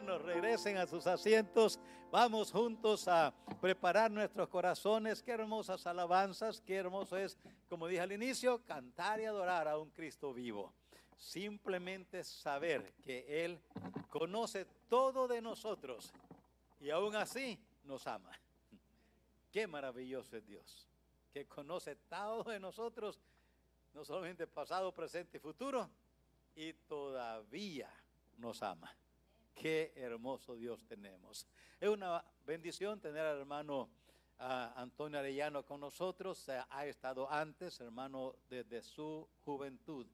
hermanos, regresen a sus asientos. Vamos juntos a preparar nuestros corazones. Qué hermosas alabanzas, qué hermoso es, como dije al inicio, cantar y adorar a un Cristo vivo. Simplemente saber que Él conoce todo de nosotros y aún así nos ama. Qué maravilloso es Dios, que conoce todo de nosotros, no solamente pasado, presente y futuro, y todavía nos ama. Qué hermoso Dios tenemos. Es una bendición tener al hermano Antonio Arellano con nosotros. Ha estado antes, hermano, desde su juventud,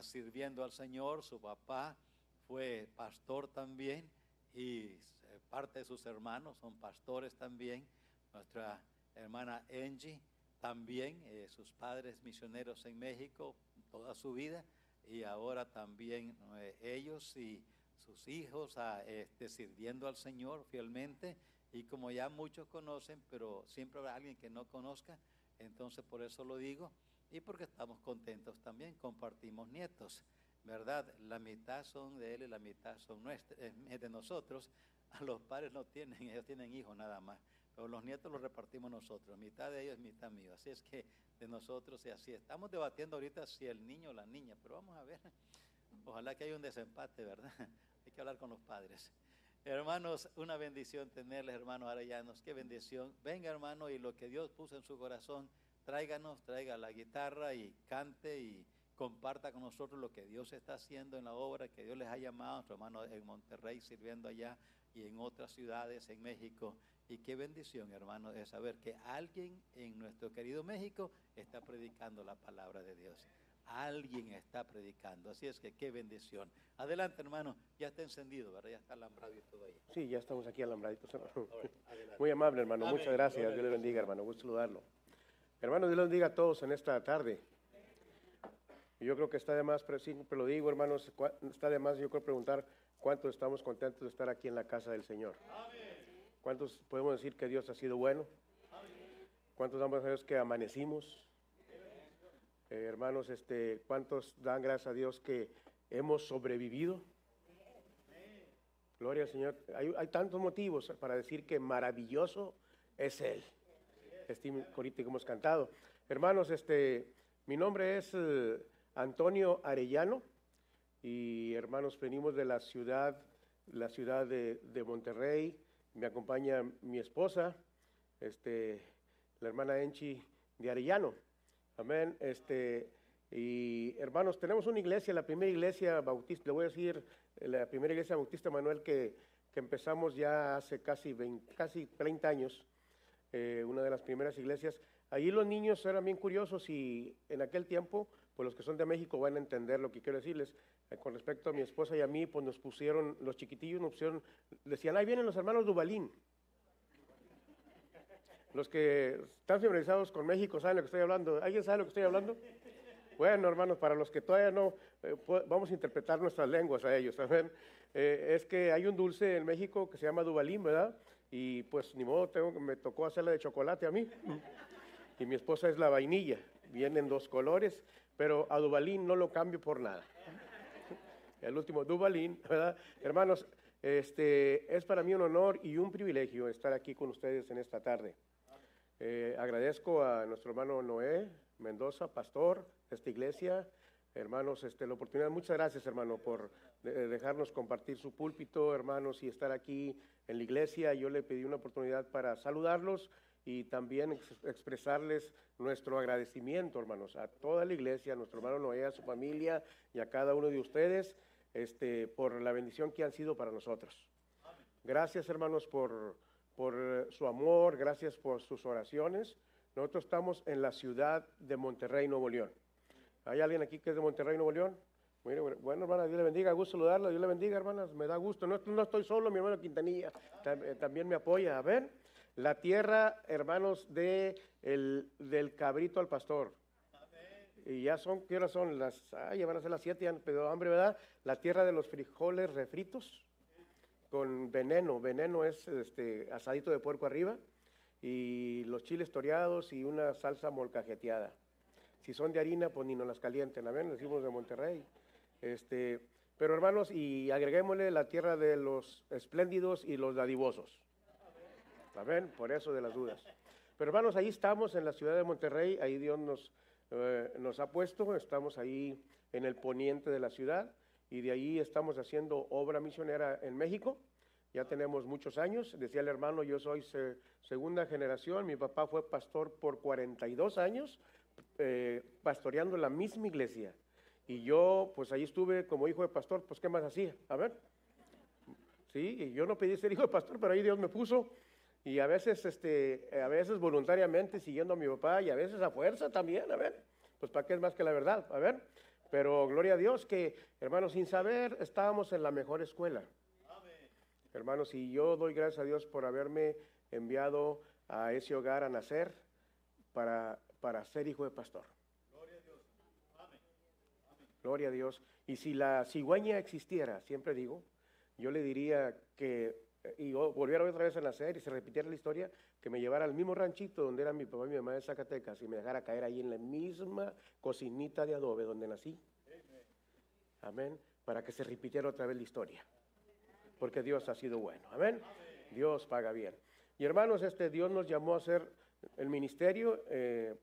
sirviendo al Señor. Su papá fue pastor también y eh, parte de sus hermanos son pastores también. Nuestra hermana Angie también, eh, sus padres misioneros en México toda su vida y ahora también eh, ellos y sus hijos a, este, sirviendo al Señor fielmente. Y como ya muchos conocen, pero siempre habrá alguien que no conozca, entonces por eso lo digo y porque estamos contentos también, compartimos nietos, ¿verdad? La mitad son de él y la mitad son nuestros, de nosotros. A los padres no tienen, ellos tienen hijos nada más, pero los nietos los repartimos nosotros, mitad de ellos, mitad mío. Así es que de nosotros y así. Estamos debatiendo ahorita si el niño o la niña, pero vamos a ver. Ojalá que haya un desempate, ¿verdad? Hay que hablar con los padres. Hermanos, una bendición tenerles, hermanos arellanos. Qué bendición. Venga, hermano, y lo que Dios puso en su corazón, tráiganos, traiga la guitarra y cante y comparta con nosotros lo que Dios está haciendo en la obra que Dios les ha llamado, nuestro hermano en Monterrey sirviendo allá y en otras ciudades en México. Y qué bendición, hermano, de saber que alguien en nuestro querido México está predicando la palabra de Dios. Alguien está predicando. Así es que qué bendición. Adelante, hermano. Ya está encendido, ¿verdad? Ya está alambrado y todo ahí. Sí, ya estamos aquí alambraditos, hermano. Muy amable, hermano. Muchas gracias. Dios le bendiga, hermano. Gusto saludarlo. Hermano, Dios le bendiga a todos en esta tarde. Yo creo que está de más, pero siempre lo digo, hermanos, está de más, yo creo preguntar cuántos estamos contentos de estar aquí en la casa del Señor. Amén. ¿Cuántos podemos decir que Dios ha sido bueno? ¿Cuántos damos a Dios que amanecimos? Eh, hermanos, este, ¿cuántos dan gracias a Dios que hemos sobrevivido? Gloria al Señor. Hay, tantos motivos para decir que maravilloso es Él. Este que hemos cantado. Hermanos, este, mi nombre es eh, Antonio Arellano y hermanos, venimos de la ciudad, la ciudad de, de Monterrey me acompaña mi esposa, este, la hermana Enchi de Arellano. Amén. Este, y hermanos, tenemos una iglesia, la primera iglesia bautista, le voy a decir, la primera iglesia bautista Manuel que, que empezamos ya hace casi, 20, casi 30 años, eh, una de las primeras iglesias. Allí los niños eran bien curiosos y en aquel tiempo, pues los que son de México van a entender lo que quiero decirles. Eh, con respecto a mi esposa y a mí, pues nos pusieron, los chiquitillos nos pusieron, decían, ahí vienen los hermanos Dubalín. Los que están familiarizados con México saben lo que estoy hablando. ¿Alguien sabe lo que estoy hablando? Bueno, hermanos, para los que todavía no, eh, vamos a interpretar nuestras lenguas a ellos, ¿saben? Eh, es que hay un dulce en México que se llama Dubalín, ¿verdad? Y pues ni modo, tengo, me tocó hacerla de chocolate a mí. Y mi esposa es la vainilla. Vienen dos colores, pero a Dubalín no lo cambio por nada el último Dubalín, ¿verdad? Hermanos, este, es para mí un honor y un privilegio estar aquí con ustedes en esta tarde. Eh, agradezco a nuestro hermano Noé Mendoza, pastor de esta iglesia. Hermanos, este, la oportunidad, muchas gracias hermano por dejarnos compartir su púlpito, hermanos, y estar aquí en la iglesia. Yo le pedí una oportunidad para saludarlos y también expresarles nuestro agradecimiento, hermanos, a toda la iglesia, a nuestro hermano Noé, a su familia y a cada uno de ustedes este, por la bendición que han sido para nosotros. Gracias, hermanos, por, por eh, su amor, gracias por sus oraciones. Nosotros estamos en la ciudad de Monterrey, Nuevo León. ¿Hay alguien aquí que es de Monterrey, Nuevo León? Bueno, bueno, hermana, Dios le bendiga, gusto saludarla, Dios le bendiga, hermanas, me da gusto. No, no estoy solo, mi hermano Quintanilla eh, también me apoya. A ver, la tierra, hermanos, de el, del cabrito al pastor. Y ya son, ¿qué horas son? Las, ya van a ser las siete, ya pero hambre, ¿verdad? La tierra de los frijoles refritos con veneno. Veneno es este asadito de puerco arriba y los chiles toreados y una salsa molcajeteada. Si son de harina, pues ni nos las calienten, ¿a ver? Decimos de Monterrey. Este, Pero hermanos, y agreguémosle la tierra de los espléndidos y los dadivosos. Amén, por eso de las dudas. Pero hermanos, ahí estamos en la ciudad de Monterrey, ahí Dios nos, eh, nos ha puesto, estamos ahí en el poniente de la ciudad y de ahí estamos haciendo obra misionera en México. Ya tenemos muchos años, decía el hermano, yo soy segunda generación, mi papá fue pastor por 42 años, eh, pastoreando la misma iglesia. Y yo, pues ahí estuve como hijo de pastor, pues ¿qué más hacía? A ver. Sí, y yo no pedí ser hijo de pastor, pero ahí Dios me puso. Y a veces, este, a veces voluntariamente siguiendo a mi papá y a veces a fuerza también, a ver. Pues para qué es más que la verdad, a ver. Pero gloria a Dios que, hermanos, sin saber, estábamos en la mejor escuela. Hermanos, y yo doy gracias a Dios por haberme enviado a ese hogar a nacer para, para ser hijo de pastor. Gloria a Dios. Y si la cigüeña existiera, siempre digo, yo le diría que, y volviera otra vez a nacer y se repitiera la historia, que me llevara al mismo ranchito donde era mi papá y mi mamá de Zacatecas y me dejara caer ahí en la misma cocinita de adobe donde nací. Amén. Para que se repitiera otra vez la historia. Porque Dios ha sido bueno. Amén. Dios paga bien. Y hermanos, este Dios nos llamó a hacer el ministerio. Eh,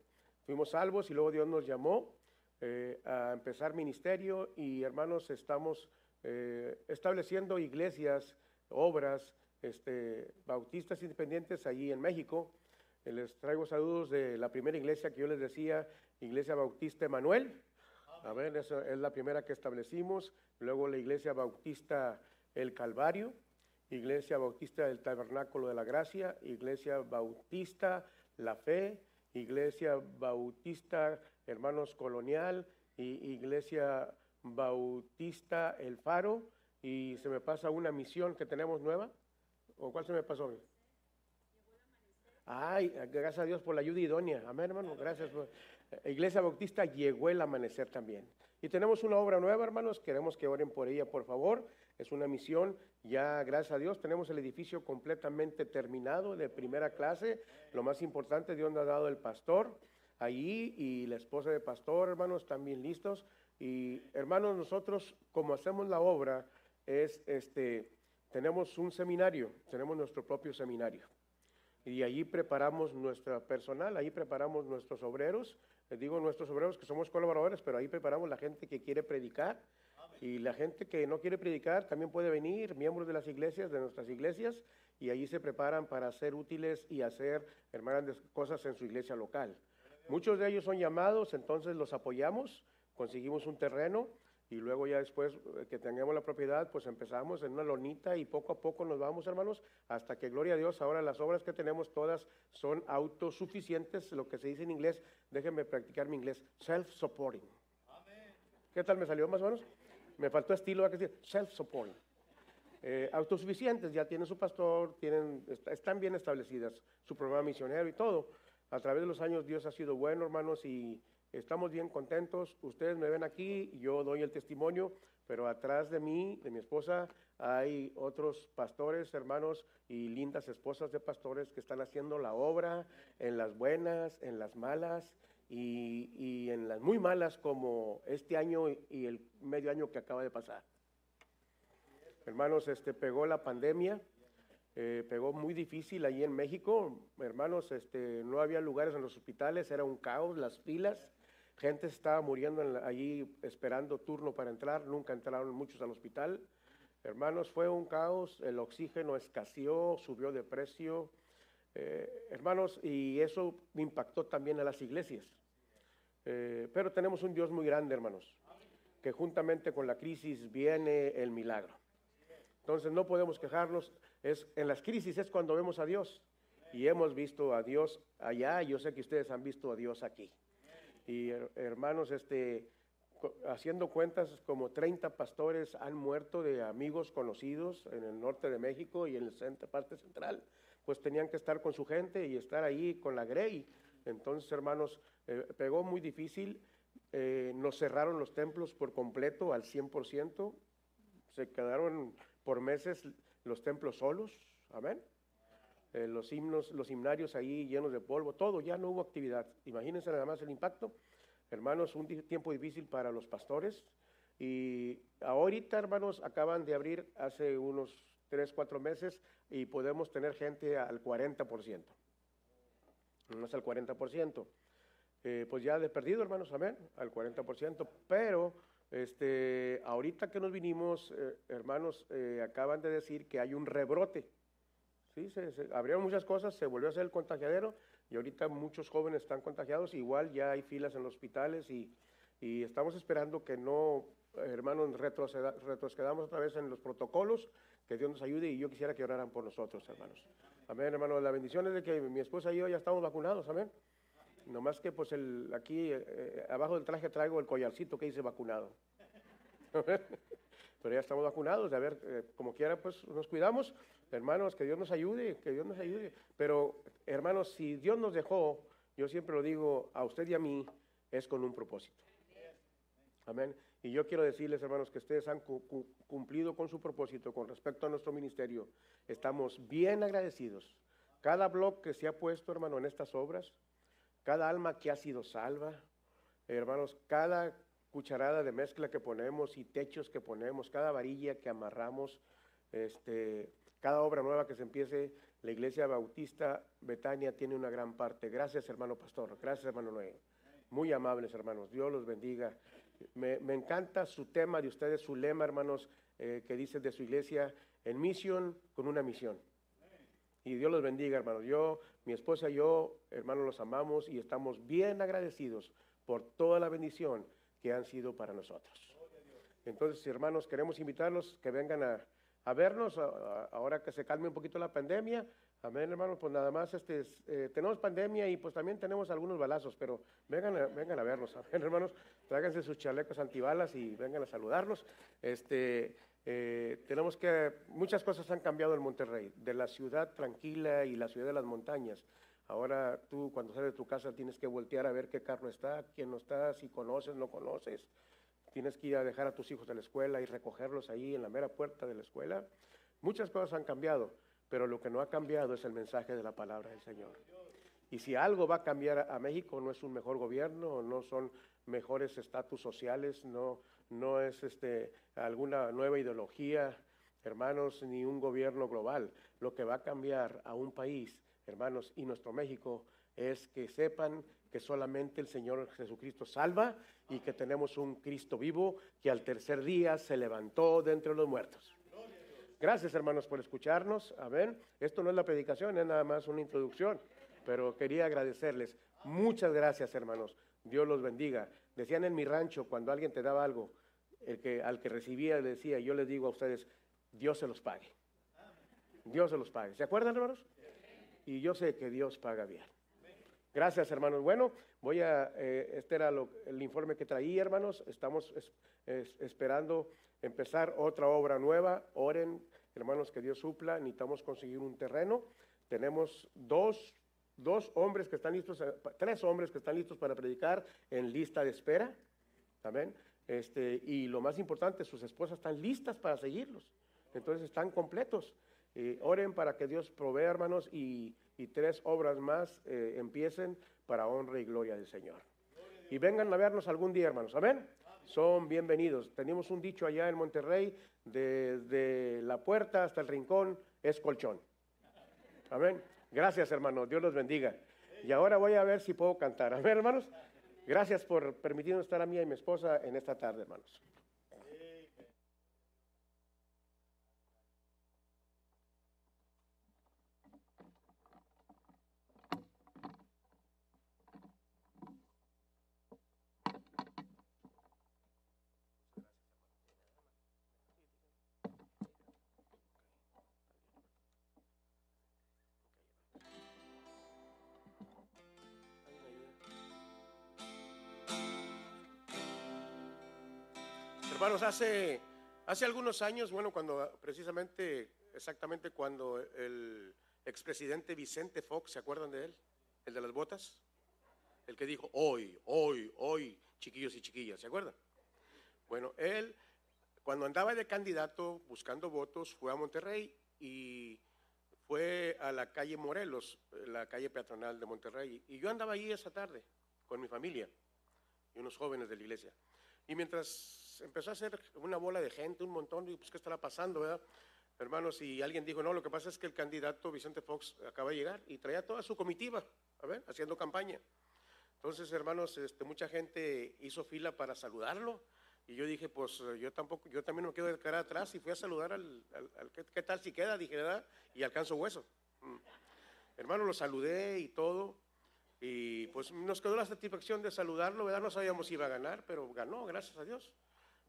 fuimos salvos y luego Dios nos llamó eh, a empezar ministerio y hermanos estamos eh, estableciendo iglesias, obras, este, bautistas independientes allí en México. Eh, les traigo saludos de la primera iglesia que yo les decía, Iglesia Bautista Emanuel. A ver, esa es la primera que establecimos. Luego la Iglesia Bautista El Calvario, Iglesia Bautista del Tabernáculo de la Gracia, Iglesia Bautista La Fe, Iglesia Bautista Hermanos Colonial, y Iglesia Bautista El Faro, y se me pasa una misión que tenemos nueva. ¿O cuál se me pasó? Ay, gracias a Dios por la ayuda idónea. Amén, hermano. Gracias. Iglesia Bautista llegó el amanecer también. Y tenemos una obra nueva, hermanos. Queremos que oren por ella, por favor. Es una misión. Ya, gracias a Dios, tenemos el edificio completamente terminado de primera clase. Lo más importante, Dios nos ha dado el pastor allí y la esposa de pastor, hermanos, también listos. Y hermanos, nosotros como hacemos la obra es, este, tenemos un seminario, tenemos nuestro propio seminario. Y allí preparamos nuestro personal, ahí preparamos nuestros obreros, les digo nuestros obreros que somos colaboradores, pero ahí preparamos la gente que quiere predicar. Y la gente que no quiere predicar también puede venir, miembros de las iglesias, de nuestras iglesias, y allí se preparan para ser útiles y hacer, hermanas, cosas en su iglesia local. Muchos de ellos son llamados, entonces los apoyamos, conseguimos un terreno y luego ya después eh, que tengamos la propiedad, pues empezamos en una lonita y poco a poco nos vamos, hermanos, hasta que, gloria a Dios, ahora las obras que tenemos todas son autosuficientes, lo que se dice en inglés, déjenme practicar mi inglés, self-supporting. ¿Qué tal me salió más o menos? Me faltó estilo, ¿a decir? Self-supporting. Eh, autosuficientes, ya tienen su pastor, tienen, están bien establecidas, su programa misionero y todo. A través de los años Dios ha sido bueno, hermanos, y estamos bien contentos. Ustedes me ven aquí, yo doy el testimonio, pero atrás de mí, de mi esposa, hay otros pastores, hermanos y lindas esposas de pastores que están haciendo la obra en las buenas, en las malas y, en las muy malas como este año y el medio año que acaba de pasar. Hermanos, este pegó la pandemia eh, pegó muy difícil allí en México, hermanos, este, no había lugares en los hospitales, era un caos, las filas, gente estaba muriendo allí esperando turno para entrar, nunca entraron muchos al hospital. Hermanos, fue un caos, el oxígeno escaseó, subió de precio, eh, hermanos, y eso impactó también a las iglesias. Eh, pero tenemos un Dios muy grande, hermanos, que juntamente con la crisis viene el milagro. Entonces no podemos quejarnos. Es, en las crisis es cuando vemos a Dios. Y hemos visto a Dios allá, yo sé que ustedes han visto a Dios aquí. Y hermanos, este, haciendo cuentas, como 30 pastores han muerto de amigos conocidos en el norte de México y en la parte central. Pues tenían que estar con su gente y estar ahí con la Grey. Entonces, hermanos, eh, pegó muy difícil. Eh, nos cerraron los templos por completo al 100%. Se quedaron por meses los templos solos, amén. Eh, los himnos, los himnarios ahí llenos de polvo, todo, ya no hubo actividad. Imagínense nada más el impacto. Hermanos, un tiempo difícil para los pastores. Y ahorita, hermanos, acaban de abrir hace unos tres, cuatro meses y podemos tener gente al 40%. No es al 40%. Eh, pues ya de perdido, hermanos, amén, al 40%. Pero este, ahorita que nos vinimos, eh, hermanos, eh, acaban de decir que hay un rebrote. Sí, se, abrieron muchas cosas, se volvió a hacer el contagiadero y ahorita muchos jóvenes están contagiados. Igual ya hay filas en los hospitales y, y estamos esperando que no, hermanos, retrocedamos otra vez en los protocolos, que Dios nos ayude y yo quisiera que oraran por nosotros, hermanos. Amén, hermanos. La bendición es de que mi esposa y yo ya estamos vacunados, amén. Nomás que pues el, aquí eh, abajo del traje traigo el collarcito que dice vacunado. Pero ya estamos vacunados, a ver, eh, como quiera pues nos cuidamos. Hermanos, que Dios nos ayude, que Dios nos ayude. Pero hermanos, si Dios nos dejó, yo siempre lo digo a usted y a mí, es con un propósito. Amén. Y yo quiero decirles, hermanos, que ustedes han cumplido con su propósito con respecto a nuestro ministerio. Estamos bien agradecidos. Cada blog que se ha puesto, hermano, en estas obras, cada alma que ha sido salva, hermanos, cada cucharada de mezcla que ponemos y techos que ponemos, cada varilla que amarramos, este, cada obra nueva que se empiece, la iglesia bautista Betania tiene una gran parte. Gracias, hermano pastor. Gracias, hermano Noé. Muy amables, hermanos. Dios los bendiga. Me, encanta su tema de ustedes, su lema, hermanos, eh, que dice de su iglesia, en misión con una misión. Y Dios los bendiga, hermanos. Yo, mi esposa y yo, hermanos, los amamos y estamos bien agradecidos por toda la bendición que han sido para nosotros. Entonces, hermanos, queremos invitarlos que vengan a, vernos ahora que se calme un poquito la pandemia. Amén, hermanos, pues nada más este, eh, tenemos pandemia y pues también tenemos algunos balazos, pero vengan a, vengan a vernos, amén, hermanos, tráiganse sus chalecos antibalas y vengan a saludarnos. Este, eh, tenemos que, muchas cosas han cambiado en Monterrey, de la ciudad tranquila y la ciudad de las montañas. Ahora tú cuando sales de tu casa tienes que voltear a ver qué carro está, quién no está, si conoces, no conoces. Tienes que ir a dejar a tus hijos de la escuela y recogerlos ahí en la mera puerta de la escuela. Muchas cosas han cambiado, pero lo que no ha cambiado es el mensaje de la palabra del Señor. Y si algo va a cambiar a México, no es un mejor gobierno, no son mejores estatus sociales, no, no es este, alguna nueva ideología, hermanos, ni un gobierno global. Lo que va a cambiar a un país, hermanos, y nuestro México, es que sepan que solamente el Señor Jesucristo salva y que tenemos un Cristo vivo que al tercer día se levantó de entre los muertos. Gracias, hermanos, por escucharnos. Amén. Esto no es la predicación, es nada más una introducción, pero quería agradecerles. Muchas gracias, hermanos. Dios los bendiga. Decían en mi rancho, cuando alguien te daba algo, el que, al que recibía le decía, yo les digo a ustedes, Dios se los pague. Dios se los pague. ¿Se acuerdan, hermanos? Y yo sé que Dios paga bien. Gracias, hermanos. Bueno, voy a, eh, este era el informe que traía, hermanos. Estamos esperando empezar otra obra nueva. Oren, hermanos, que Dios supla. Necesitamos conseguir un terreno. Tenemos dos dos hombres que están listos, tres hombres que están listos para predicar en lista de espera. Amén. Este, y lo más importante, sus esposas están listas para seguirlos. Entonces están completos. Eh, oren para que Dios provea, hermanos, y, tres obras más eh, empiecen para honra y gloria del Señor. Y vengan a vernos algún día, hermanos. Amén. Son bienvenidos. Tenemos un dicho allá en Monterrey, desde la puerta hasta el rincón es colchón. Amén. Gracias, hermanos. Dios los bendiga. Y ahora voy a ver si puedo cantar. A ver, hermanos. Gracias por permitirnos estar a mí y a mi esposa en esta tarde, hermanos. Hace, hace algunos años, bueno, cuando precisamente, exactamente cuando el expresidente Vicente Fox, ¿se acuerdan de él? El de las botas. El que dijo, hoy, hoy, hoy, chiquillos y chiquillas, ¿se acuerdan? Bueno, él, cuando andaba de candidato buscando votos, fue a Monterrey y fue a la calle Morelos, la calle peatonal de Monterrey. Y yo andaba allí esa tarde con mi familia y unos jóvenes de la iglesia. Y mientras empezó a ser una bola de gente, un montón, y pues qué estará pasando, ¿verdad? Hermanos, y alguien dijo, no, lo que pasa es que el candidato Vicente Fox acaba de llegar y traía toda su comitiva, a ver, haciendo campaña. Entonces, hermanos, este, mucha gente hizo fila para saludarlo. Y yo dije, pues yo tampoco, yo también me quedo de cara atrás y fui a saludar al, al, ¿qué, tal si queda? Dije, ¿verdad? Y alcanzo hueso. Mm. Hermano, lo saludé y todo. Y pues nos quedó la satisfacción de saludarlo, ¿verdad? No sabíamos si iba a ganar, pero ganó, gracias a Dios.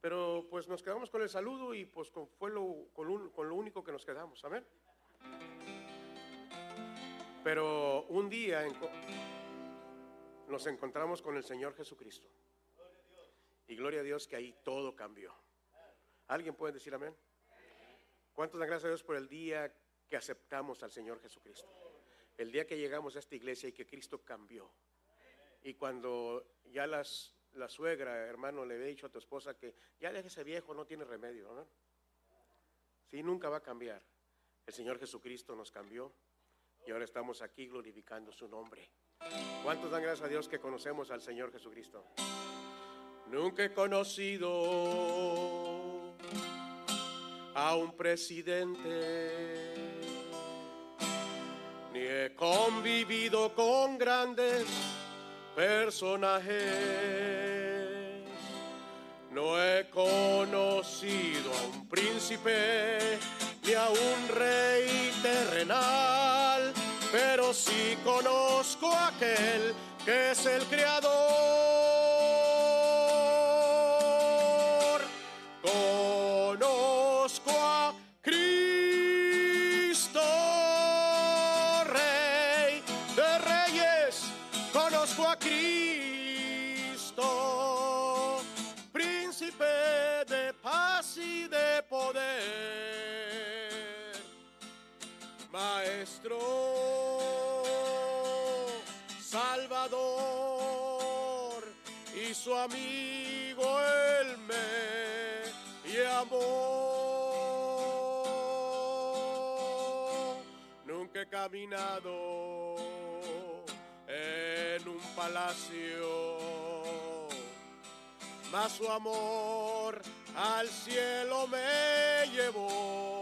Pero pues nos quedamos con el saludo y pues fue lo, con, con lo único que nos quedamos, amén. Pero un día nos encontramos con el Señor Jesucristo. Y gloria a Dios que ahí todo cambió. ¿Alguien puede decir amén? ¿Cuántos dan gracias a Dios por el día que aceptamos al Señor Jesucristo? El día que llegamos a esta iglesia y que Cristo cambió. Y cuando ya las, la suegra, hermano, le había dicho a tu esposa que ya deje ese viejo, no tiene remedio, ¿no? Sí, nunca va a cambiar. El Señor Jesucristo nos cambió y ahora estamos aquí glorificando su nombre. ¿Cuántos dan gracias a Dios que conocemos al Señor Jesucristo? Nunca he conocido a un presidente, ni he convivido con grandes personajes. No he conocido a un príncipe ni a un rey terrenal, pero sí conozco a aquel que es el creador. Maestro. su amigo él me llamó. Nunca he caminado en un palacio, mas su amor al cielo me llevó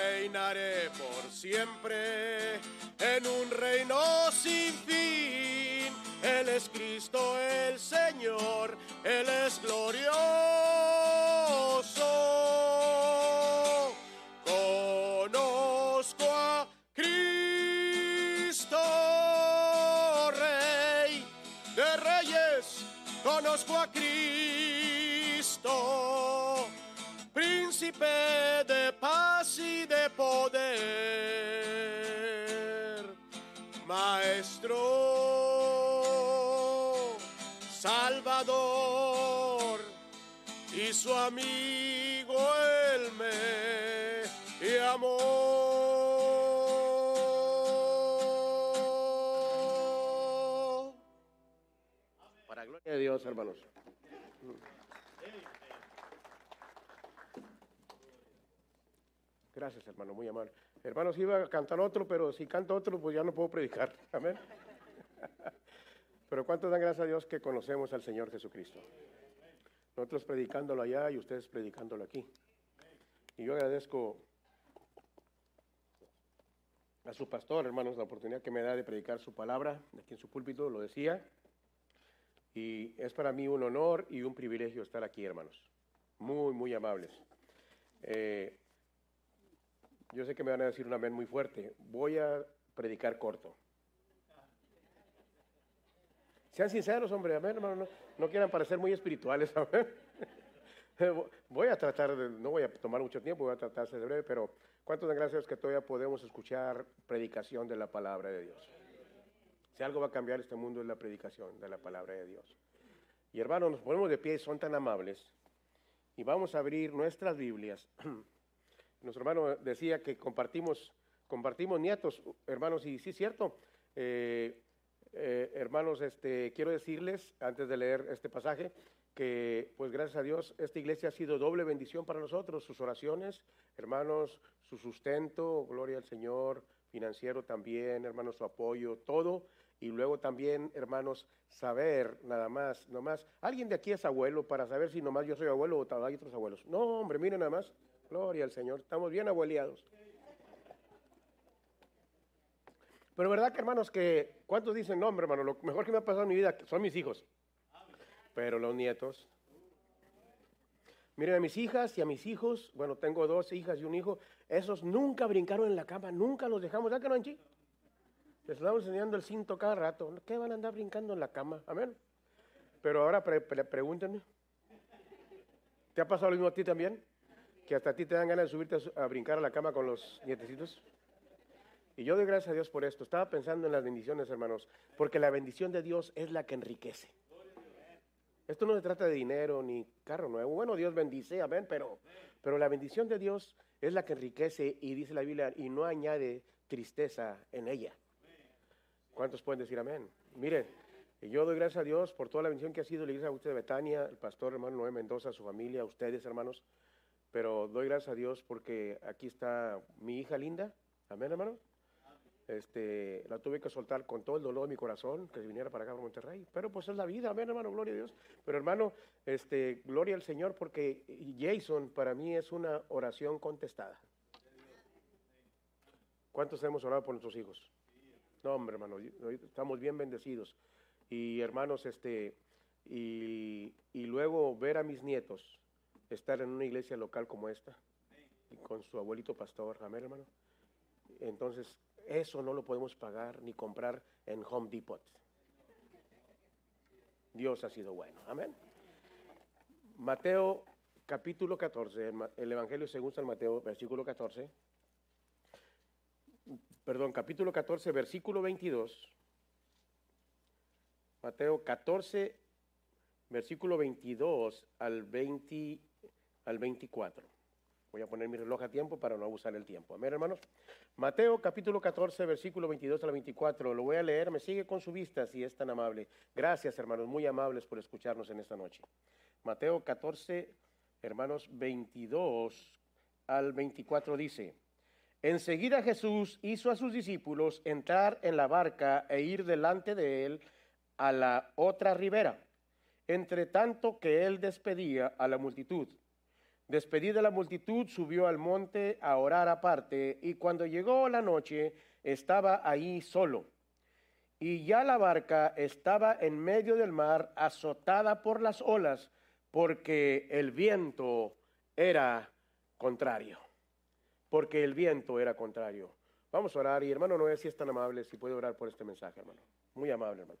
reinaré por siempre en un reino sin fin él es Cristo el Señor, Él es glorioso. Maestro. Salvador y su amigo él me amó. Para gloria de Dios, hermanos. Gracias, hermano, muy amable. Hermanos, iba a cantar otro, pero si canto otro, pues ya no puedo predicar. Amén. Pero ¿cuántos dan gracias a Dios que conocemos al Señor Jesucristo? Nosotros predicándolo allá y ustedes predicándolo aquí. Y yo agradezco a su pastor, hermanos, la oportunidad que me da de predicar su palabra, aquí en su púlpito, lo decía. Y es para mí un honor y un privilegio estar aquí, hermanos. Muy, muy amables. Eh, yo sé que me van a decir un amén muy fuerte. Voy a predicar corto. Sean sinceros, hombre, amén, hermano. No, quieran parecer muy espirituales, Voy a tratar de, no voy a tomar mucho tiempo, voy a tratarse de breve, pero ¿cuántos de gracias que todavía podemos escuchar predicación de la palabra de Dios? Si algo va a cambiar este mundo es la predicación de la palabra de Dios. Y hermanos, nos ponemos de pie, son tan amables, y vamos a abrir nuestras Biblias. Nuestro hermano decía que compartimos, compartimos nietos, hermanos, y sí es cierto. Eh, eh, hermanos, este, quiero decirles, antes de leer este pasaje, que pues gracias a Dios esta iglesia ha sido doble bendición para nosotros, sus oraciones, hermanos, su sustento, gloria al Señor, financiero también, hermanos, su apoyo, todo. y luego también, hermanos, saber nada más, nomás, alguien de aquí es abuelo para saber si nomás yo soy abuelo o hay otros abuelos. No, hombre, miren nada más, gloria al Señor, estamos bien abueleados. Pero verdad que hermanos que, ¿cuántos dicen, no, hermano, lo mejor que me ha pasado en mi vida son mis hijos? Pero los nietos. Miren a mis hijas y a mis hijos, bueno, tengo dos hijas y un hijo, esos nunca brincaron en la cama, nunca los dejamos, ¿verdad que no, Anchi? Les estamos enseñando el cinto cada rato. ¿Qué van a andar brincando en la cama? Amén. Pero ahora pregúntenme. ¿Te ha pasado lo mismo a ti también? Que hasta a ti te dan ganas de subirte a, brincar a la cama con los nietecitos. Y yo doy gracias a Dios por esto. Estaba pensando en las bendiciones, hermanos, porque la bendición de Dios es la que enriquece. Esto no se trata de dinero ni carro nuevo. Bueno, Dios bendice, amén, pero, pero la bendición de Dios es la que enriquece y dice la Biblia, y no añade tristeza en ella. ¿Cuántos pueden decir amén? Miren, yo doy gracias a Dios por toda la bendición que ha sido la iglesia de Betania, el pastor hermano Noé Mendoza, su familia, ustedes hermanos. Pero doy gracias a Dios porque aquí está mi hija linda. Amén, hermano. Este, la tuve que soltar con todo el dolor de mi corazón, que viniera para acá a Monterrey. Pero pues es la vida, amén, hermano, gloria a Dios. Pero hermano, este, gloria al Señor, porque Jason para mí es una oración contestada. ¿Cuántos hemos orado por nuestros hijos? No, hombre, hermano, estamos bien bendecidos. Y hermanos, este, y, luego ver a mis nietos estar en una iglesia local como esta, y con su abuelito pastor, amén, hermano. Entonces, eso no lo podemos pagar ni comprar en Home Depot. Dios ha sido bueno, amén. Mateo capítulo 14, el Evangelio según San Mateo, versículo 14 perdón, capítulo 14, versículo 22. Mateo 14, versículo 22 al, 20, al 24. Voy a poner mi reloj a tiempo para no abusar el tiempo. Amén, hermanos. Mateo capítulo 14, versículo 22 al 24. Lo voy a leer. Me sigue con su vista si es tan amable. Gracias, hermanos, muy amables por escucharnos en esta noche. Mateo 14, hermanos, 22 al 24 dice. Enseguida Jesús hizo a sus discípulos entrar en la barca e ir delante de él a la otra ribera, entre tanto que él despedía a la multitud. Despedida la multitud, subió al monte a orar aparte, y cuando llegó la noche estaba ahí solo. Y ya la barca estaba en medio del mar, azotada por las olas, porque el viento era contrario porque el viento era contrario. Vamos a orar y hermano Noé, si es tan amable, si puede orar por este mensaje, hermano. Muy amable, hermano.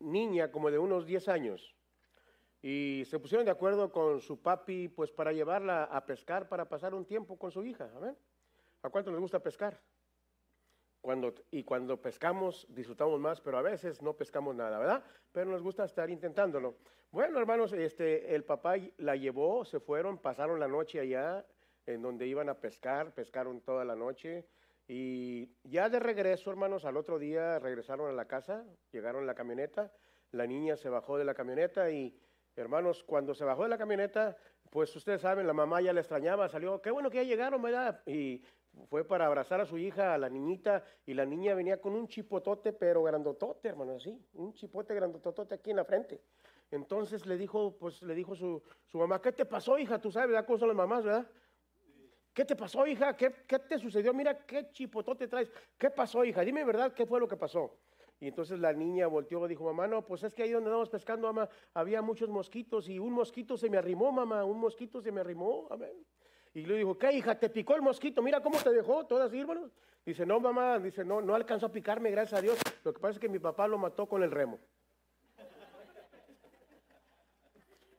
niña como de unos 10 años y se pusieron de acuerdo con su papi pues para llevarla a pescar para pasar un tiempo con su hija. Amén. ¿A cuánto les gusta pescar? Cuando, y cuando pescamos disfrutamos más, pero a veces no pescamos nada, ¿verdad? Pero nos gusta estar intentándolo. Bueno, hermanos, este, el papá la llevó, se fueron, pasaron la noche allá en donde iban a pescar, pescaron toda la noche y ya de regreso, hermanos, al otro día regresaron a la casa, llegaron a la camioneta, la niña se bajó de la camioneta y, hermanos, cuando se bajó de la camioneta, pues ustedes saben, la mamá ya le extrañaba, salió, qué bueno que ya llegaron, ¿verdad? Y fue para abrazar a su hija, a la niñita, y la niña venía con un chipotote, pero grandotote, hermano, así, un chipote grandotote aquí en la frente. Entonces le dijo, pues le dijo su, su mamá, ¿qué te pasó, hija? Tú sabes, ¿verdad? ¿Cómo son las mamás, verdad? ¿Qué te pasó, hija? ¿Qué, te sucedió? Mira qué chipotote traes. ¿Qué pasó, hija? Dime verdad, ¿qué fue lo que pasó? Y entonces la niña volteó y dijo, mamá, no, pues es que ahí donde andamos pescando, mamá, había muchos mosquitos y un mosquito se me arrimó, mamá, un mosquito se me arrimó, amén. Y le dijo, ¿qué hija? ¿Te picó el mosquito? Mira cómo te dejó, todas así, hermano. Dice, no, mamá, dice, no, no alcanzó a picarme, gracias a Dios. Lo que pasa es que mi papá lo mató con el remo.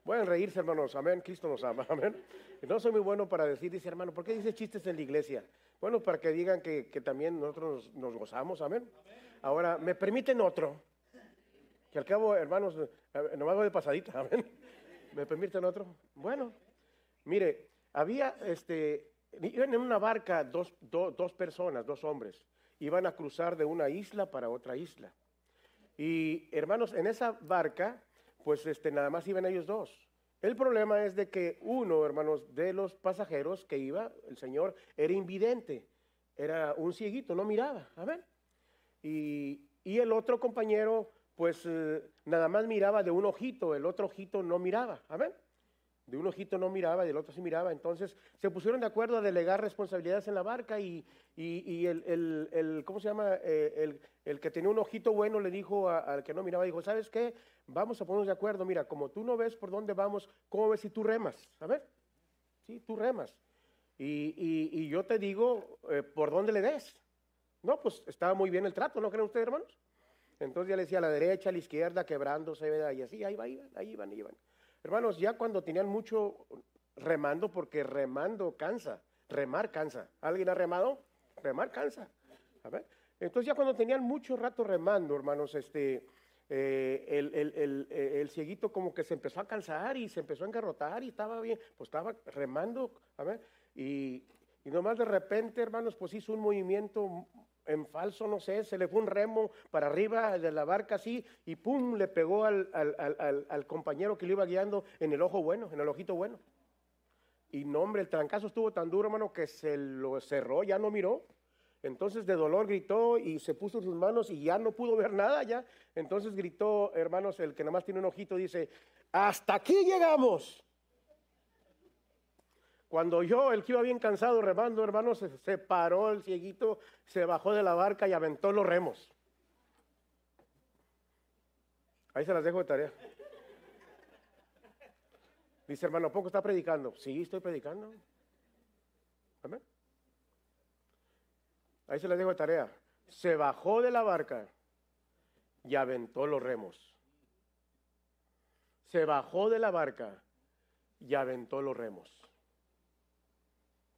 Pueden reírse, hermanos, amén, Cristo nos ama, amén. No soy muy bueno para decir, dice hermano, ¿por qué dice chistes en la iglesia? Bueno, para que digan que, también nosotros nos, gozamos, amén. Ahora, ¿me permiten otro? Que al cabo, hermanos, nomás voy de pasadita, amén. ¿Me permiten otro? Bueno, mire, había, este, iban en una barca dos, dos personas, dos hombres, iban a cruzar de una isla para otra isla. Y hermanos, en esa barca pues este, nada más iban ellos dos. El problema es de que uno, hermanos, de los pasajeros que iba, el Señor, era invidente, era un cieguito, no miraba, amén. Y, y el otro compañero, pues eh, nada más miraba de un ojito, el otro ojito no miraba, amén de un ojito no miraba y del otro sí miraba. Entonces se pusieron de acuerdo a delegar responsabilidades en la barca y, el, ¿cómo se llama? Eh, el, que tenía un ojito bueno le dijo al que no miraba, dijo, ¿sabes qué? Vamos a ponernos de acuerdo. Mira, como tú no ves por dónde vamos, ¿cómo ves si tú remas? ¿Sabes? Sí, tú remas. Y, yo te digo, eh, ¿por dónde le des? No, pues estaba muy bien el trato, ¿no creen ustedes, hermanos? Entonces ya le decía a la derecha, a la izquierda, quebrándose, y así, ahí, va, ahí iban, ahí iban. Hermanos, ya cuando tenían mucho remando, porque remando cansa, remar cansa. ¿Alguien ha remado? Remar cansa. A ver. Entonces ya cuando tenían mucho rato remando, hermanos, este, eh, el, cieguito como que se empezó a cansar y se empezó a engarrotar y estaba bien, pues estaba remando, a ver, y, y nomás de repente, hermanos, pues hizo un movimiento en falso, no sé, se le fue un remo para arriba de la barca así y pum, le pegó al, compañero que lo iba guiando en el ojo bueno, en el ojito bueno. Y no, hombre, el trancazo estuvo tan duro, hermano, que se lo cerró, ya no miró. Entonces de dolor gritó y se puso sus manos y ya no pudo ver nada ya. Entonces gritó, hermanos, el que nada más tiene un ojito, dice, hasta aquí llegamos. Cuando yo, el que iba bien cansado remando, hermano, se, paró el cieguito, se bajó de la barca y aventó los remos. Ahí se las dejo de tarea. Dice, hermano, ¿poco está predicando? Sí, estoy predicando. Amén. Ahí se las dejo de tarea. Se bajó de la barca y aventó los remos. Se bajó de la barca y aventó los remos.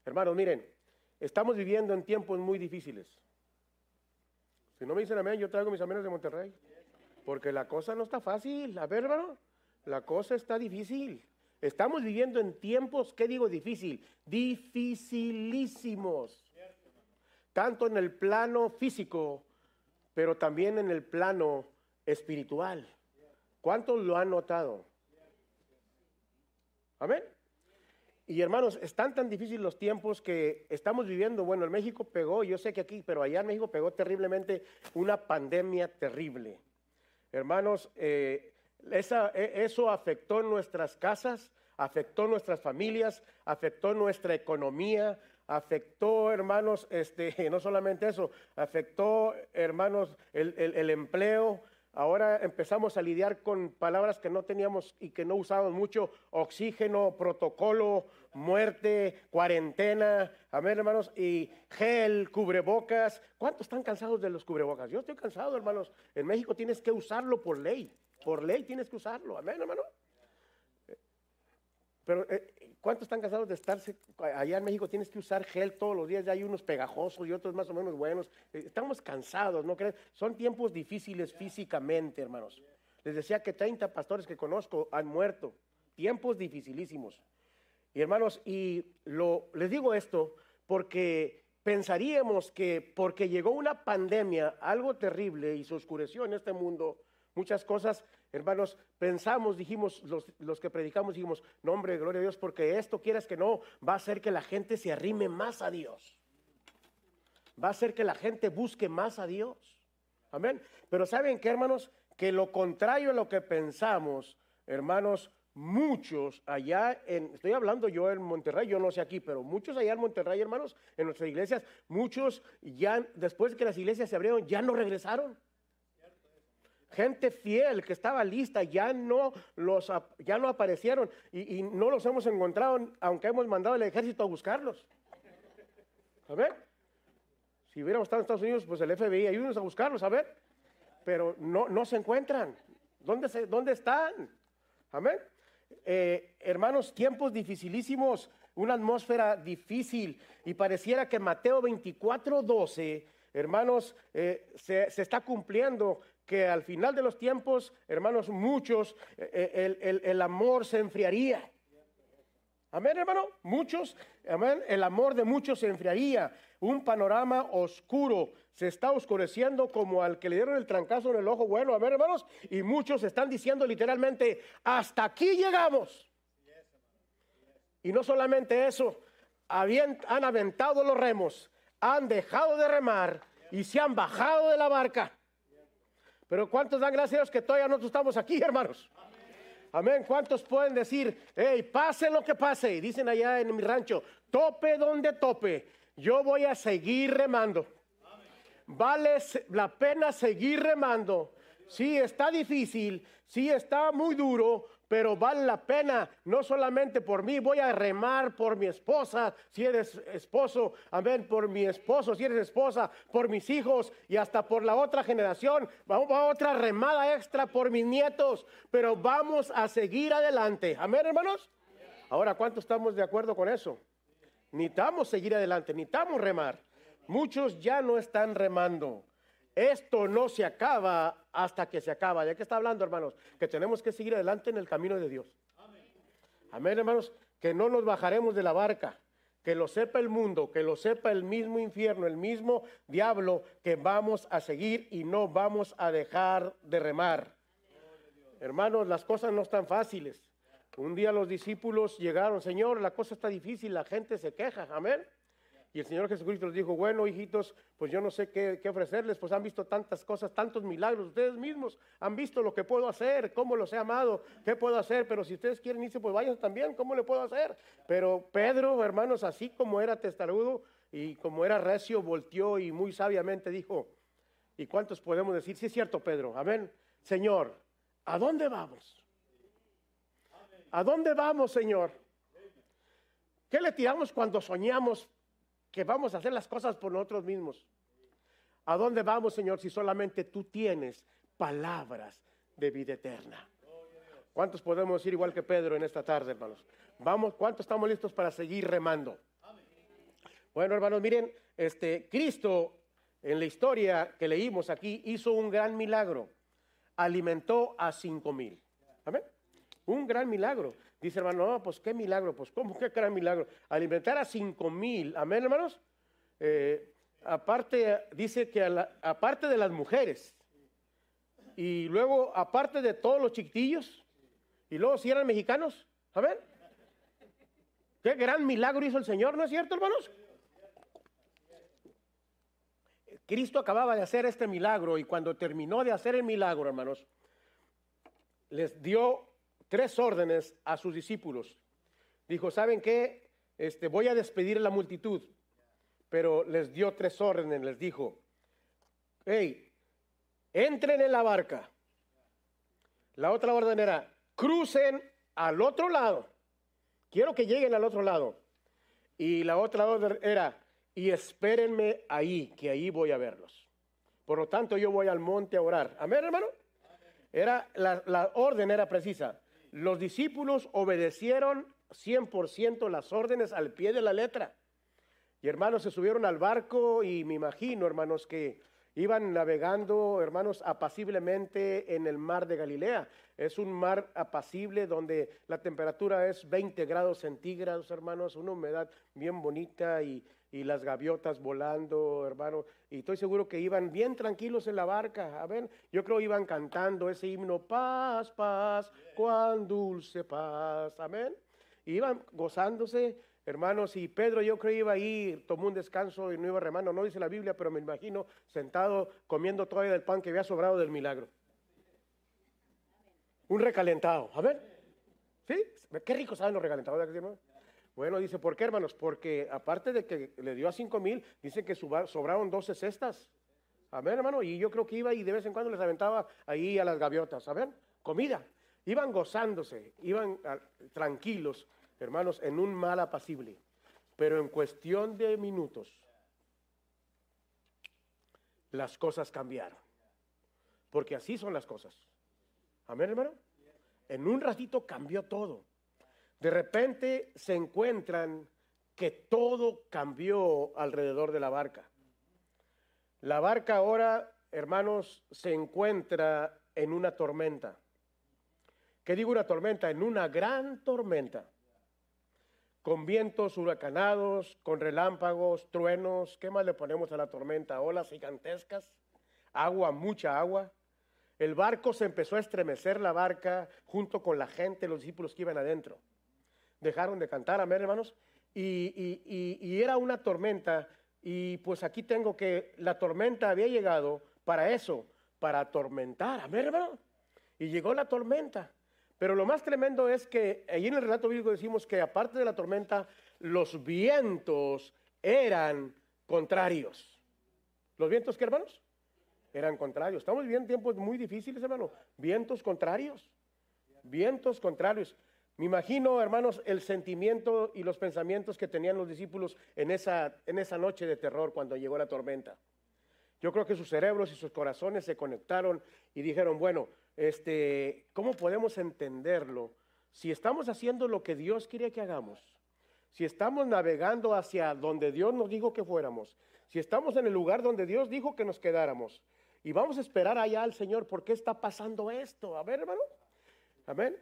Hermanos, miren, estamos viviendo en tiempos muy difíciles. Si no me dicen amén, yo traigo mis amenes de Monterrey. Porque la cosa no está fácil. A ver, hermano, la cosa está difícil. Estamos viviendo en tiempos, ¿qué digo difícil? Dificilísimos. Tanto en el plano físico, pero también en el plano espiritual. ¿Cuántos lo han notado? Amén. Y hermanos, están tan difíciles los tiempos que estamos viviendo. Bueno, en México pegó, yo sé que aquí, pero allá en México pegó terriblemente una pandemia terrible. Hermanos, eh, e, eso afectó nuestras casas, afectó nuestras familias, afectó nuestra economía, afectó, hermanos, este, no solamente eso, afectó, hermanos, el empleo, Ahora empezamos a lidiar con palabras que no teníamos y que no usábamos mucho, oxígeno, protocolo, muerte, cuarentena, amén hermanos, y gel, cubrebocas. ¿Cuántos están cansados de los cubrebocas? Yo estoy cansado, hermanos. En México tienes que usarlo por ley, por ley tienes que usarlo, amén hermano. Pero eh, ¿cuántos están cansados de estarse? Allá en México tienes que usar gel todos los días, ya hay unos pegajosos y otros más o menos buenos. Eh, estamos cansados, ¿no creen? Son tiempos difíciles físicamente, hermanos. Les decía que 30 pastores que conozco han muerto. Tiempos dificilísimos. Y hermanos, y lo, les digo esto porque pensaríamos que porque llegó una pandemia, algo terrible, y se oscureció en este mundo, muchas cosas, Hermanos, pensamos, dijimos, los, que predicamos, dijimos, no hombre, gloria a Dios, porque esto quieras que no, va a hacer que la gente se arrime más a Dios. Va a hacer que la gente busque más a Dios. Amén. Pero ¿saben qué, hermanos? Que lo contrario a lo que pensamos, hermanos, muchos allá en, estoy hablando yo en Monterrey, yo no sé aquí, pero muchos allá en Monterrey, hermanos, en nuestras iglesias, muchos ya, después de que las iglesias se abrieron, ya no regresaron. Gente fiel que estaba lista, ya no, los, ya no aparecieron y, no los hemos encontrado, aunque hemos mandado el ejército a buscarlos. A ver, si hubiéramos estado en Estados Unidos, pues el FBI, ayúdenos a buscarlos, a ver. Pero no, no se encuentran. ¿Dónde, se, dónde están? Amén. Eh, hermanos, tiempos dificilísimos, una atmósfera difícil y pareciera que Mateo 24, 12, hermanos, eh, se, se, está cumpliendo que al final de los tiempos, hermanos, muchos, eh, el, el, el amor se enfriaría. Amén, hermano. Muchos, amén. El amor de muchos se enfriaría. Un panorama oscuro se está oscureciendo como al que le dieron el trancazo en el ojo bueno. Amén, hermanos. Y muchos están diciendo literalmente, hasta aquí llegamos. Y no solamente eso, han aventado los remos, han dejado de remar y se han bajado de la barca. Pero ¿cuántos dan gracias a Dios que todavía nosotros estamos aquí, hermanos? Amén. ¿Cuántos pueden decir, hey, pase lo que pase? Y dicen allá en mi rancho, tope donde tope, yo voy a seguir remando. Vale la pena seguir remando. Sí, está difícil, sí, está muy duro, pero vale la pena, no solamente por mí, voy a remar por mi esposa, si eres esposo, amén, por mi esposo, si eres esposa, por mis hijos y hasta por la otra generación. Vamos a otra remada extra por mis nietos, pero vamos a seguir adelante. Amén, hermanos. Ahora, ¿cuántos estamos de acuerdo con eso? Necesitamos seguir adelante, necesitamos remar. Muchos ya no están remando. Esto no se acaba hasta que se acaba. ¿De qué está hablando, hermanos? Que tenemos que seguir adelante en el camino de Dios. Amén, hermanos. Que no nos bajaremos de la barca. Que lo sepa el mundo, que lo sepa el mismo infierno, el mismo diablo, que vamos a seguir y no vamos a dejar de remar. Hermanos, las cosas no están fáciles. Un día los discípulos llegaron, Señor, la cosa está difícil, la gente se queja. Amén. Y el Señor Jesucristo les dijo, bueno, hijitos, pues yo no sé qué, ofrecerles, pues han visto tantas cosas, tantos milagros, ustedes mismos han visto lo que puedo hacer, cómo los he amado, qué puedo hacer, pero si ustedes quieren irse, pues vayan también, ¿cómo le puedo hacer? Pero Pedro, hermanos, así como era testarudo y como era recio, volteó y muy sabiamente dijo, ¿y cuántos podemos decir? Sí es cierto, Pedro, amén. Señor, ¿a dónde vamos? ¿A dónde vamos, Señor? ¿Qué le tiramos cuando soñamos que vamos a hacer las cosas por nosotros mismos. ¿A dónde vamos, Señor, si solamente tú tienes palabras de vida eterna? ¿Cuántos podemos decir igual que Pedro en esta tarde, hermanos? Vamos, ¿cuántos estamos listos para seguir remando? Bueno, hermanos, miren, este Cristo en la historia que leímos aquí hizo un gran milagro. Alimentó a cinco mil. Amén. Un gran milagro. Dice hermano, no, pues qué milagro, pues cómo qué gran milagro. Alimentar a cinco mil, amén hermanos. Eh, aparte, dice que la, aparte de las mujeres, y luego aparte de todos los chiquitillos, y luego si eran mexicanos, amén. Qué gran milagro hizo el Señor, ¿no es cierto hermanos? Cristo acababa de hacer este milagro y cuando terminó de hacer el milagro, hermanos, les dio tres órdenes a sus discípulos. Dijo, ¿saben qué? Este, voy a despedir a la multitud, pero les dio tres órdenes, les dijo, hey, entren en la barca. La otra orden era, crucen al otro lado. Quiero que lleguen al otro lado. Y la otra orden era, y espérenme ahí, que ahí voy a verlos. Por lo tanto, yo voy al monte a orar. Amén, hermano. Era, la, la orden era precisa los discípulos obedecieron 100% las órdenes al pie de la letra. Y hermanos, se subieron al barco y me imagino, hermanos, que iban navegando, hermanos, apaciblemente en el mar de Galilea. Es un mar apacible donde la temperatura es 20 grados centígrados, hermanos, una humedad bien bonita y, y las gaviotas volando, hermano. Y estoy seguro que iban bien tranquilos en la barca. A ver, yo creo iban cantando ese himno, paz, paz, cuán dulce paz. Amén. Iban gozándose, hermanos. Y Pedro, yo creo iba ahí, tomó un descanso y no iba remando. No dice la Biblia, pero me imagino sentado comiendo todavía del pan que había sobrado del milagro. Un recalentado. A ver. ¿Sí? Qué rico saben los recalentados. ¿no? Bueno, dice, ¿por qué, hermanos? Porque aparte de que le dio a cinco mil, dice que sobraron 12 cestas. Amén, hermano. Y yo creo que iba y de vez en cuando les aventaba ahí a las gaviotas, ¿saben? Comida. Iban gozándose, iban ah, tranquilos, hermanos, en un mal apacible. Pero en cuestión de minutos, las cosas cambiaron. Porque así son las cosas. Amén, hermano. En un ratito cambió todo. De repente se encuentran que todo cambió alrededor de la barca. La barca ahora, hermanos, se encuentra en una tormenta. ¿Qué digo una tormenta? En una gran tormenta. Con vientos huracanados, con relámpagos, truenos. ¿Qué más le ponemos a la tormenta? Olas gigantescas, agua, mucha agua. El barco se empezó a estremecer, la barca, junto con la gente, los discípulos que iban adentro. Dejaron de cantar, amén, hermanos. Y, y era una tormenta y pues aquí tengo que la tormenta había llegado para eso, para atormentar. Amén, hermano. Y llegó la tormenta. Pero lo más tremendo es que allí en el relato bíblico decimos que aparte de la tormenta, los vientos eran contrarios. ¿Los vientos qué, hermanos? Eran contrarios. Estamos viviendo tiempos muy difíciles, hermano. Vientos contrarios. Vientos contrarios. Me imagino, hermanos, el sentimiento y los pensamientos que tenían los discípulos en esa, en esa noche de terror cuando llegó la tormenta. Yo creo que sus cerebros y sus corazones se conectaron y dijeron, bueno, este, ¿cómo podemos entenderlo? Si estamos haciendo lo que Dios quiere que hagamos, si estamos navegando hacia donde Dios nos dijo que fuéramos, si estamos en el lugar donde Dios dijo que nos quedáramos, y vamos a esperar allá al Señor, ¿por qué está pasando esto? A ver, hermano. Amén.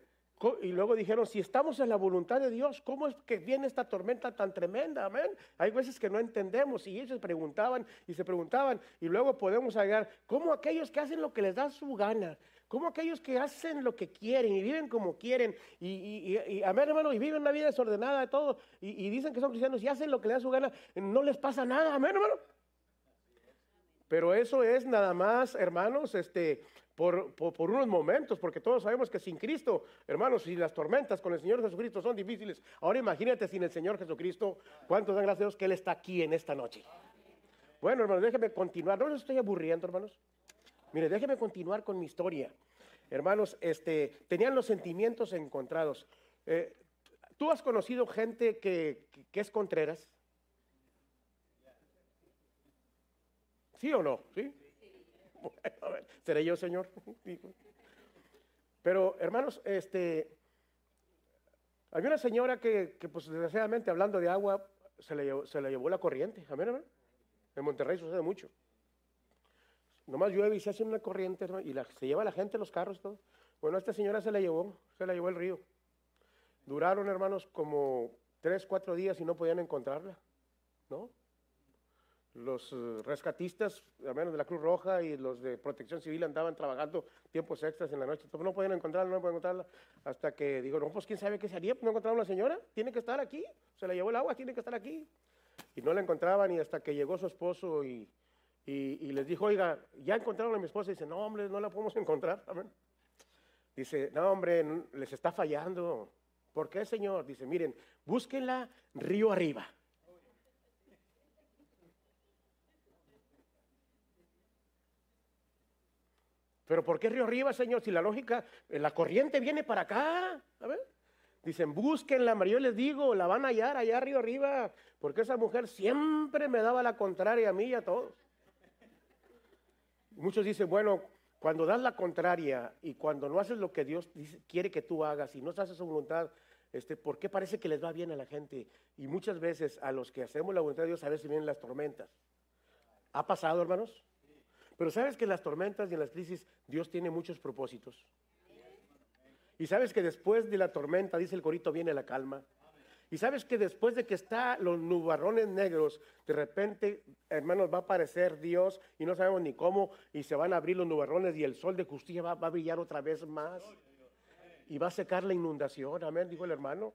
Y luego dijeron, si estamos en la voluntad de Dios, ¿cómo es que viene esta tormenta tan tremenda? Amén. Hay veces que no entendemos y ellos preguntaban y se preguntaban y luego podemos hallar, ¿cómo aquellos que hacen lo que les da su gana? ¿Cómo aquellos que hacen lo que quieren y viven como quieren? Y, y, amén, hermano, y viven una vida desordenada de todo y dicen que son cristianos y hacen lo que les da su gana, no les pasa nada, amén, hermano. Pero eso es nada más, hermanos, este, por, unos momentos, porque todos sabemos que sin Cristo, hermanos, si las tormentas con el Señor Jesucristo son difíciles, ahora imagínate sin el Señor Jesucristo, ¿cuántos dan gracias a Dios que Él está aquí en esta noche? Bueno, hermanos, déjeme continuar, no les estoy aburriendo, hermanos. Mire, déjeme continuar con mi historia. Hermanos, este, tenían los sentimientos encontrados. Eh, ¿Tú has conocido gente que, que es contreras? ¿Sí o no? ¿Sí? ¿Seré yo, Señor? Pero, hermanos, este, había una señora que, pues, desgraciadamente, hablando de agua, se le, llevó, se le llevó la corriente. Amén, En Monterrey sucede mucho. Nomás llueve y se hace una corriente, y se lleva la gente, los carros, todo. Bueno, esta señora se la llevó, se la llevó el río. Duraron, hermanos, como tres, cuatro días y no podían encontrarla, ¿no? Los eh, rescatistas, al menos de la Cruz Roja y los de Protección Civil andaban trabajando tiempos extras en la noche. no podían encontrarla, no podían encontrarla. Hasta que digo, no, pues quién sabe qué sería, no encontraron a la señora, tiene que estar aquí. Se la llevó el agua, tiene que estar aquí. Y no la encontraban y hasta que llegó su esposo y, y, les dijo, oiga, ya encontraron a mi esposa. Y dice, no, hombre, no la podemos encontrar. Dice, no, hombre, les está fallando. ¿Por qué, señor? Dice, miren, búsquenla río arriba. Pero ¿por qué río arriba, Señor? Si la lógica, eh, la corriente viene para acá. ver. Dicen, búsquenla, María, yo les digo, la van a hallar allá río arriba, porque esa mujer siempre me daba la contraria a mí y a todos. Muchos dicen, bueno, cuando das la contraria y cuando no haces lo que Dios quiere que tú hagas y no haces su voluntad, este, ¿por qué parece que les va bien a la gente? Y muchas veces a los que hacemos la voluntad de Dios a veces vienen las tormentas. ¿Ha pasado, hermanos? Pero sabes que en las tormentas y en las crisis Dios tiene muchos propósitos. Y sabes que después de la tormenta, dice el corito, viene la calma. Y sabes que después de que están los nubarrones negros, de repente, hermanos, va a aparecer Dios y no sabemos ni cómo, y se van a abrir los nubarrones y el sol de justicia va a brillar otra vez más. Y va a secar la inundación, amén, dijo el hermano.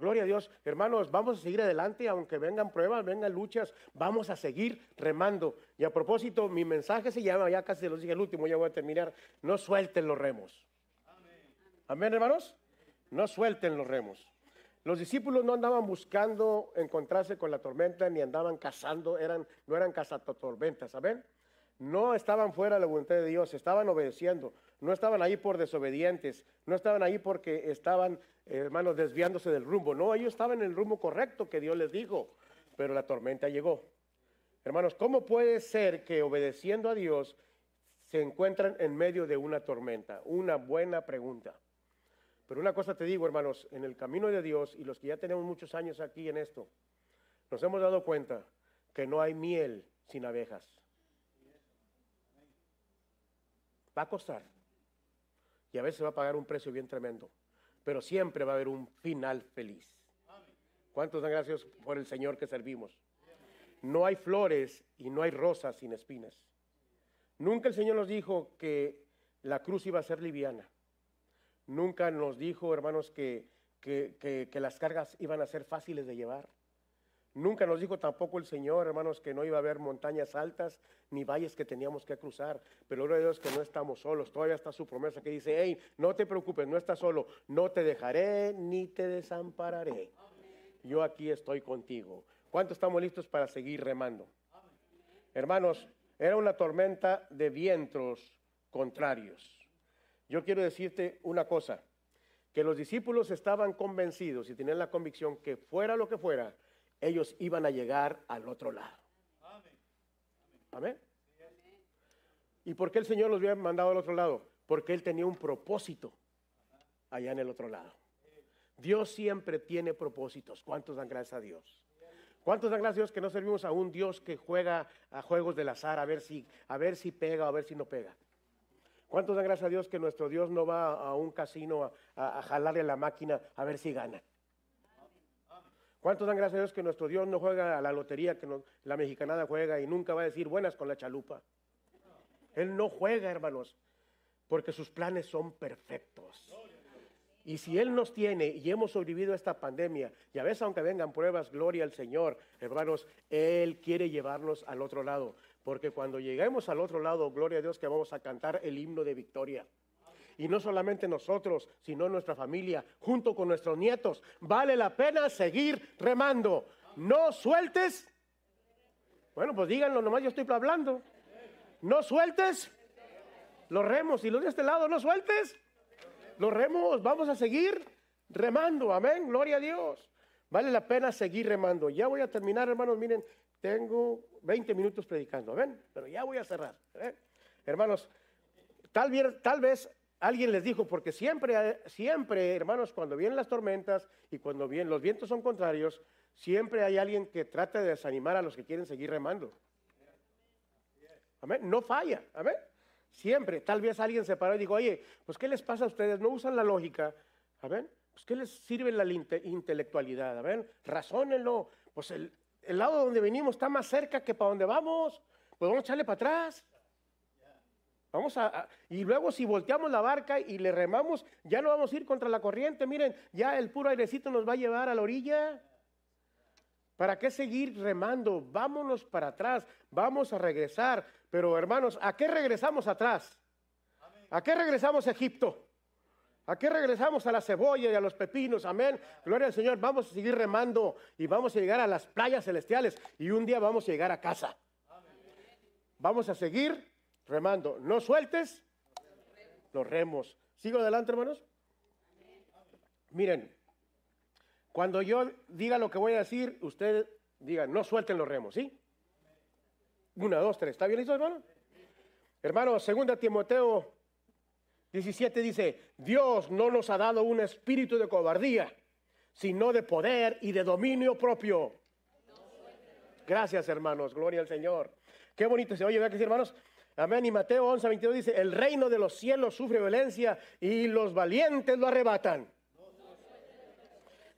Gloria a Dios. Hermanos, vamos a seguir adelante, aunque vengan pruebas, vengan luchas, vamos a seguir remando. Y a propósito, mi mensaje se llama, ya casi los dije el último, ya voy a terminar, no suelten los remos. Amén, hermanos. No suelten los remos. Los discípulos no andaban buscando encontrarse con la tormenta ni andaban cazando, eran, no eran cazatormentas, ¿saben? No estaban fuera de la voluntad de Dios, estaban obedeciendo, no estaban ahí por desobedientes, no estaban ahí porque estaban, hermanos, desviándose del rumbo, no, ellos estaban en el rumbo correcto que Dios les dijo, pero la tormenta llegó. Hermanos, ¿cómo puede ser que obedeciendo a Dios se encuentran en medio de una tormenta? Una buena pregunta. Pero una cosa te digo, hermanos, en el camino de Dios y los que ya tenemos muchos años aquí en esto, nos hemos dado cuenta que no hay miel sin abejas. Va a costar. Y a veces va a pagar un precio bien tremendo. Pero siempre va a haber un final feliz. ¿Cuántos dan gracias por el Señor que servimos? No hay flores y no hay rosas sin espinas. Nunca el Señor nos dijo que la cruz iba a ser liviana. Nunca nos dijo, hermanos, que, que, las cargas iban a ser fáciles de llevar. Nunca nos dijo tampoco el Señor, hermanos, que no iba a haber montañas altas ni valles que teníamos que cruzar. Pero gloria a Dios que no estamos solos. Todavía está su promesa que dice, hey, no te preocupes, no estás solo. No te dejaré ni te desampararé. Yo aquí estoy contigo. ¿Cuántos estamos listos para seguir remando? Hermanos, era una tormenta de vientos contrarios. Yo quiero decirte una cosa, que los discípulos estaban convencidos y tenían la convicción que fuera lo que fuera, ellos iban a llegar al otro lado. Amén. ¿Y por qué el Señor los había mandado al otro lado? Porque Él tenía un propósito allá en el otro lado. Dios siempre tiene propósitos. ¿Cuántos dan gracias a Dios? ¿Cuántos dan gracias a Dios que no servimos a un Dios que juega a juegos del azar a ver si, a ver si pega o a ver si no pega? ¿Cuántos dan gracias a Dios que nuestro Dios no va a un casino a, jalarle la máquina a ver si gana? ¿Cuántos dan gracias a Dios que nuestro Dios no juega a la lotería, que la mexicanada juega y nunca va a decir buenas con la chalupa? Él no juega, hermanos, porque sus planes son perfectos. Y si Él nos tiene y hemos sobrevivido a esta pandemia, y a veces aunque vengan pruebas, gloria al Señor, hermanos, Él quiere llevarnos al otro lado. Porque cuando lleguemos al otro lado, gloria a Dios que vamos a cantar el himno de victoria. Y no solamente nosotros, sino nuestra familia, junto con nuestros nietos. Vale la pena seguir remando. No sueltes. Bueno, pues díganlo, nomás yo estoy hablando. No sueltes los remos. Y los de este lado, no sueltes los remos. Vamos a seguir remando. Amén. Gloria a Dios. Vale la pena seguir remando. Ya voy a terminar, hermanos. Miren, tengo 20 minutos predicando, ¿ven? Pero ya voy a cerrar. Hermanos, tal vez, tal vez alguien les dijo, porque siempre, siempre, hermanos, cuando vienen las tormentas y cuando vienen los vientos son contrarios, siempre hay alguien que trata de desanimar a los que quieren seguir remando. Amén. No falla. Amén. Siempre. Tal vez alguien se paró y dijo, oye, pues ¿qué les pasa a ustedes? No usan la lógica. Amén. Pues ¿qué les sirve la intelectualidad? Amén. Razónenlo. Pues el, el lado donde venimos está más cerca que para donde vamos. Pues vamos a echarle para atrás. Vamos a, y luego si volteamos la barca y le remamos, ya no vamos a ir contra la corriente. Miren, ya el puro airecito nos va a llevar a la orilla. ¿Para qué seguir remando? Vámonos para atrás, vamos a regresar. Pero hermanos, ¿a qué regresamos atrás? ¿A qué regresamos a Egipto? ¿A qué regresamos? A la cebolla y a los pepinos. Amén. Gloria al Señor. Vamos a seguir remando y vamos a llegar a las playas celestiales y un día vamos a llegar a casa. Vamos a seguir remando. No sueltes los remos. ¿Sigo adelante, hermanos? Miren, cuando yo diga lo que voy a decir, ustedes digan, no suelten los remos, ¿sí? Una, dos, tres. ¿Está bien listo, hermano? Hermano, segunda Timoteo 17 dice, Dios no nos ha dado un espíritu de cobardía, sino de poder y de dominio propio. Gracias, hermanos. Gloria al Señor. Qué bonito se oye, ¿verdad que sí, hermanos? Amén. Y Mateo 11, 22 dice, el reino de los cielos sufre violencia y los valientes lo arrebatan.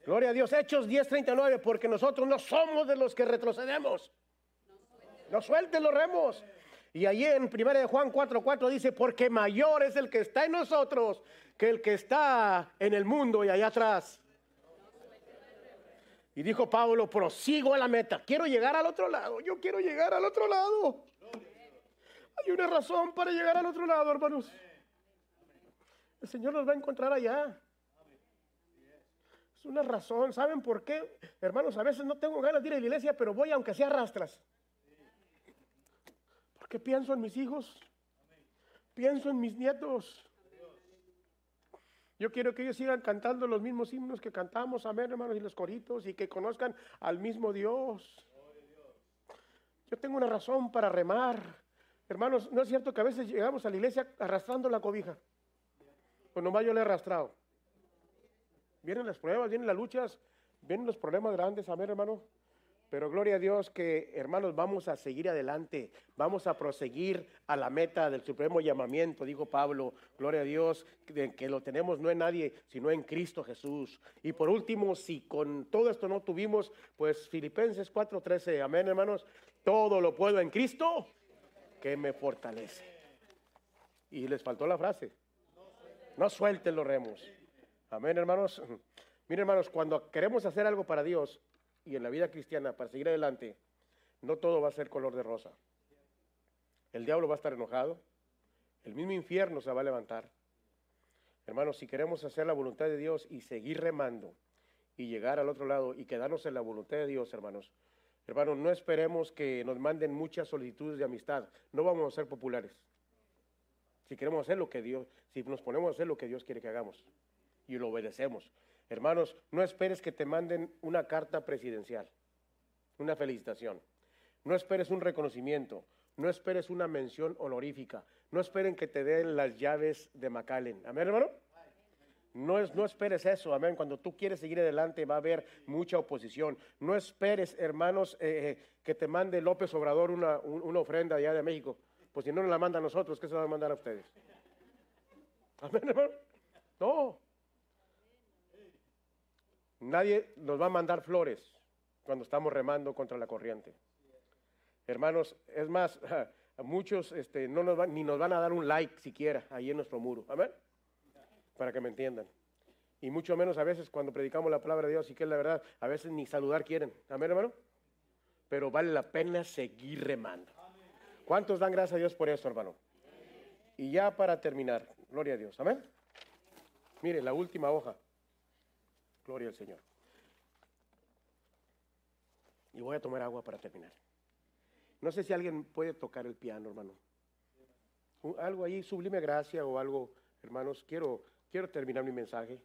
Gloria a Dios. Hechos 10, 39, porque nosotros no somos de los que retrocedemos. No suelten los remos. Y allí en 1 de Juan 4:4 dice, porque mayor es el que está en nosotros que el que está en el mundo y allá atrás. Y dijo Pablo, prosigo a la meta, quiero llegar al otro lado, yo quiero llegar al otro lado. Hay una razón para llegar al otro lado, hermanos. El Señor nos va a encontrar allá. Es una razón. ¿Saben por qué? Hermanos, a veces no tengo ganas de ir a la iglesia, pero voy aunque sea rastras. Porque pienso en mis hijos. Pienso en mis nietos. Yo quiero que ellos sigan cantando los mismos himnos que cantamos, amén, hermanos, y los coritos, y que conozcan al mismo Dios. Yo tengo una razón para remar. Hermanos, ¿no es cierto que a veces llegamos a la iglesia arrastrando la cobija? Pues nomás yo le he arrastrado. Vienen las pruebas, vienen las luchas, vienen los problemas grandes, amén, hermano. Pero gloria a Dios que, hermanos, vamos a seguir adelante, vamos a proseguir a la meta del supremo llamamiento, dijo Pablo. Gloria a Dios que, que lo tenemos no en nadie, sino en Cristo Jesús. Y por último, si con todo esto no tuvimos, pues Filipenses 4:13, amén, hermanos, todo lo puedo en Cristo que me fortalece. Y les faltó la frase. No suelten los remos. Amén, hermanos. Miren, hermanos, cuando queremos hacer algo para Dios, y en la vida cristiana para seguir adelante, no todo va a ser color de rosa. El diablo va a estar enojado, el mismo infierno se va a levantar. Hermanos, si queremos hacer la voluntad de Dios y seguir remando y llegar al otro lado y quedarnos en la voluntad de Dios, hermanos, hermanos, no esperemos que nos manden muchas solicitudes de amistad. No vamos a ser populares. Si queremos hacer lo que Dios, si nos ponemos a hacer lo que Dios quiere que hagamos y lo obedecemos. Hermanos, no esperes que te manden una carta presidencial, una felicitación. No esperes un reconocimiento, no esperes una mención honorífica, no esperen que te den las llaves de Macallen. Amén, hermano. No, es, no esperes eso, amén. Cuando tú quieres seguir adelante va a haber mucha oposición. No esperes, hermanos, eh, eh, que te mande López Obrador una, una ofrenda allá de México. Pues si no nos la manda a nosotros, ¿qué se va a mandar a ustedes? Amén, hermano. No, Nadie nos va a mandar flores cuando estamos remando contra la corriente. Hermanos, es más, muchos este, no nos van, ni nos van a dar un like siquiera ahí en nuestro muro. Amén. Para que me entiendan. Y mucho menos a veces cuando predicamos la palabra de Dios y que es la verdad, a veces ni saludar quieren. Amén, hermano. Pero vale la pena seguir remando. ¿Cuántos dan gracias a Dios por eso, hermano? Y ya para terminar, gloria a Dios. Amén. Mire, la última hoja. Gloria al Señor. Y voy a tomar agua para terminar. No sé si alguien puede tocar el piano, hermano. Algo ahí, sublime gracia o algo, hermanos. Quiero, quiero terminar mi mensaje.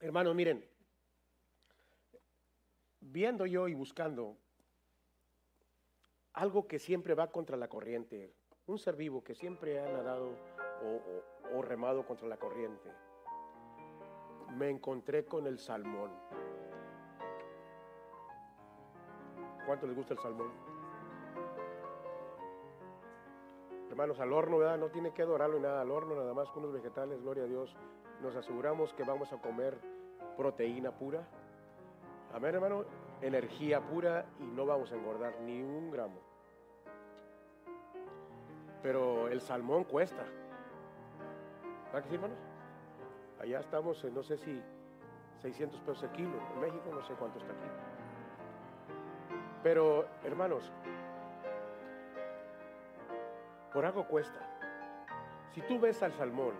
Hermanos, miren, viendo yo y buscando algo que siempre va contra la corriente, un ser vivo que siempre ha nadado o remado contra la corriente me encontré con el salmón. ¿Cuánto les gusta el salmón? Hermanos, al horno, ¿verdad? No tiene que adorarlo ni nada, al horno nada más con los vegetales, gloria a Dios. Nos aseguramos que vamos a comer proteína pura. Amén, hermano. Energía pura y no vamos a engordar ni un gramo. Pero el salmón cuesta. ¿Verdad que sí, hermanos? Allá estamos en no sé si 600 pesos el kilo. En México no sé cuánto está aquí. Pero, hermanos, por algo cuesta. Si tú ves al salmón,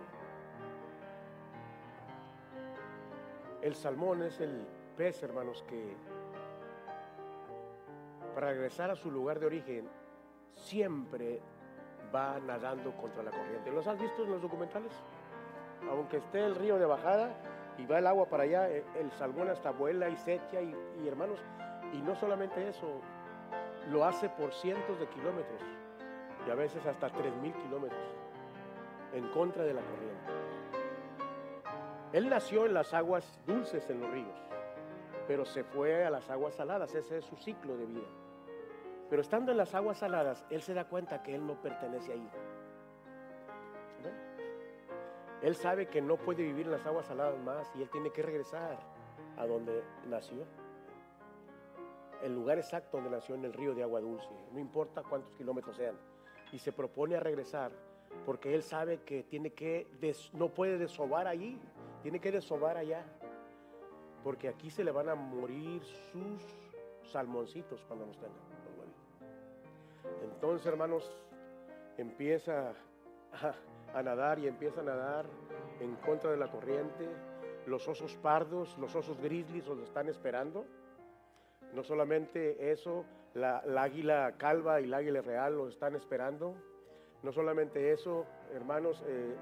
el salmón es el pez, hermanos, que para regresar a su lugar de origen siempre va nadando contra la corriente. ¿Los has visto en los documentales? aunque esté el río de bajada y va el agua para allá, eh, el salmón hasta vuela y se echa y, hermanos, y no solamente eso, lo hace por cientos de kilómetros y a veces hasta tres mil kilómetros en contra de la corriente. Él nació en las aguas dulces en los ríos, pero se fue a las aguas saladas, ese es su ciclo de vida. Pero estando en las aguas saladas, él se da cuenta que él no pertenece ahí. Él sabe que no puede vivir en las aguas saladas más y él tiene que regresar a donde nació. El lugar exacto donde nació en el río de agua dulce, no importa cuántos kilómetros sean. Y se propone a regresar porque él sabe que tiene que no puede desovar allí, tiene que desovar allá. Porque aquí se le van a morir sus salmoncitos cuando los tengan. Entonces, hermanos, empieza a a nadar y empieza a nadar en contra de la corriente los osos pardos, los osos grizzlies los están esperando. No solamente eso, la, águila calva y la águila real los están esperando. No solamente eso, hermanos, eh,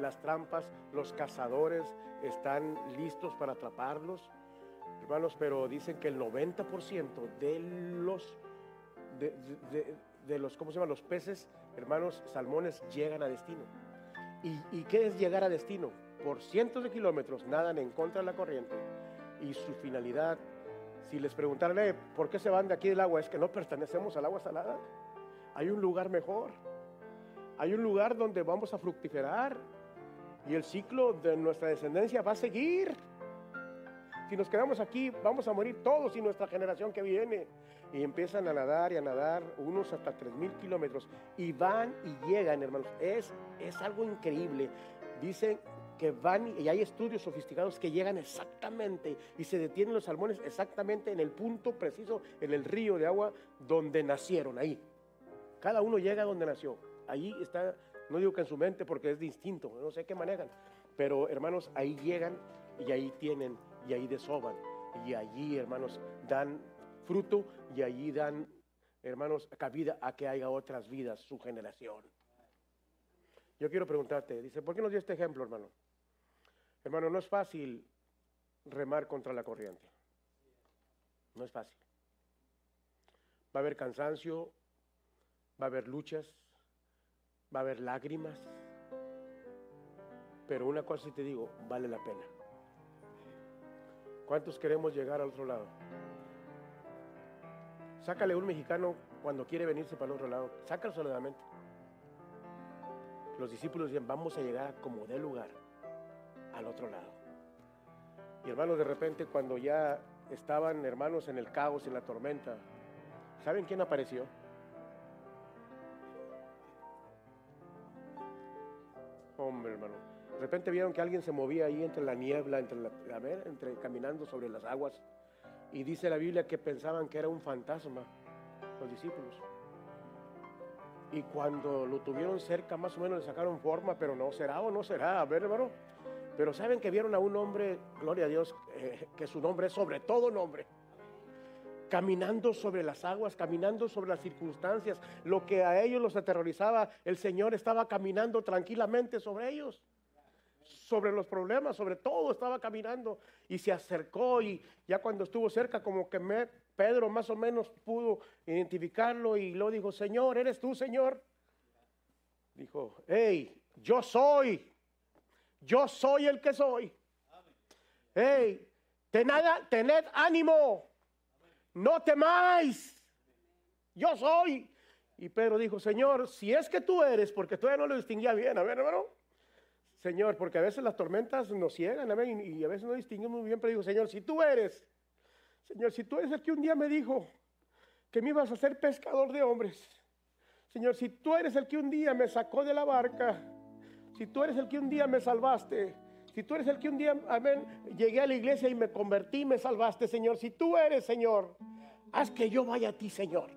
las trampas, los cazadores están listos para atraparlos. Hermanos, pero dicen que el 90% de los, de, los, ¿cómo se llama? Los peces, hermanos, salmones llegan a destino. ¿Y, ¿Y qué es llegar a destino? Por cientos de kilómetros nadan en contra de la corriente y su finalidad si les preguntaran, eh, ¿por qué se van de aquí del agua? Es que no pertenecemos al agua salada. Hay un lugar mejor. Hay un lugar donde vamos a fructiferar. Y el ciclo de nuestra descendencia va a seguir. Si nos quedamos aquí, vamos a morir todos y nuestra generación que viene. Y empiezan a nadar y a nadar, unos hasta 3.000 kilómetros. Y van y llegan, hermanos. Es, es algo increíble. Dicen que van y hay estudios sofisticados que llegan exactamente y se detienen los salmones exactamente en el punto preciso, en el río de agua donde nacieron, ahí. Cada uno llega donde nació. Ahí está, no digo que en su mente porque es distinto, no sé qué manejan, pero hermanos, ahí llegan y ahí tienen y ahí desoban y allí, hermanos, dan fruto y allí dan, hermanos, cabida a que haya otras vidas, su generación. Yo quiero preguntarte, dice, ¿por qué nos dio este ejemplo, hermano? Hermano, no es fácil remar contra la corriente. No es fácil. Va a haber cansancio, va a haber luchas, va a haber lágrimas. Pero una cosa sí te digo, vale la pena. ¿Cuántos queremos llegar al otro lado? Sácale un mexicano cuando quiere venirse para el otro lado. Sácalo soledadamente. Los discípulos decían, vamos a llegar como de lugar al otro lado. Y hermanos, de repente cuando ya estaban hermanos en el caos, en la tormenta, ¿saben quién apareció? Hombre, hermano. De repente vieron que alguien se movía ahí entre la niebla, entre a ver, entre caminando sobre las aguas. Y dice la Biblia que pensaban que era un fantasma, los discípulos. Y cuando lo tuvieron cerca, más o menos le sacaron forma, pero no será o no será. A ver, hermano. Pero saben que vieron a un hombre, gloria a Dios, eh, que su nombre es sobre todo nombre. Caminando sobre las aguas, caminando sobre las circunstancias. Lo que a ellos los aterrorizaba, el Señor estaba caminando tranquilamente sobre ellos. Sobre los problemas, sobre todo estaba caminando. Y se acercó y ya cuando estuvo cerca, como que me, Pedro más o menos pudo identificarlo y lo dijo, Señor, ¿eres tú, Señor? Dijo, hey, yo soy. Yo soy el que soy. Hey, tened, ánimo. No temáis. Yo soy. Y Pedro dijo, Señor, si es que tú eres, porque todavía no lo distinguía bien, a ver, hermano. Señor, porque a veces las tormentas nos ciegan, amén, y a veces no distinguimos muy bien, pero digo, Señor, si tú eres, Señor, si tú eres el que un día me dijo que me ibas a ser pescador de hombres, Señor, si tú eres el que un día me sacó de la barca, si tú eres el que un día me salvaste, si tú eres el que un día, amén, llegué a la iglesia y me convertí, me salvaste, Señor. Si tú eres, Señor, haz que yo vaya a ti, Señor.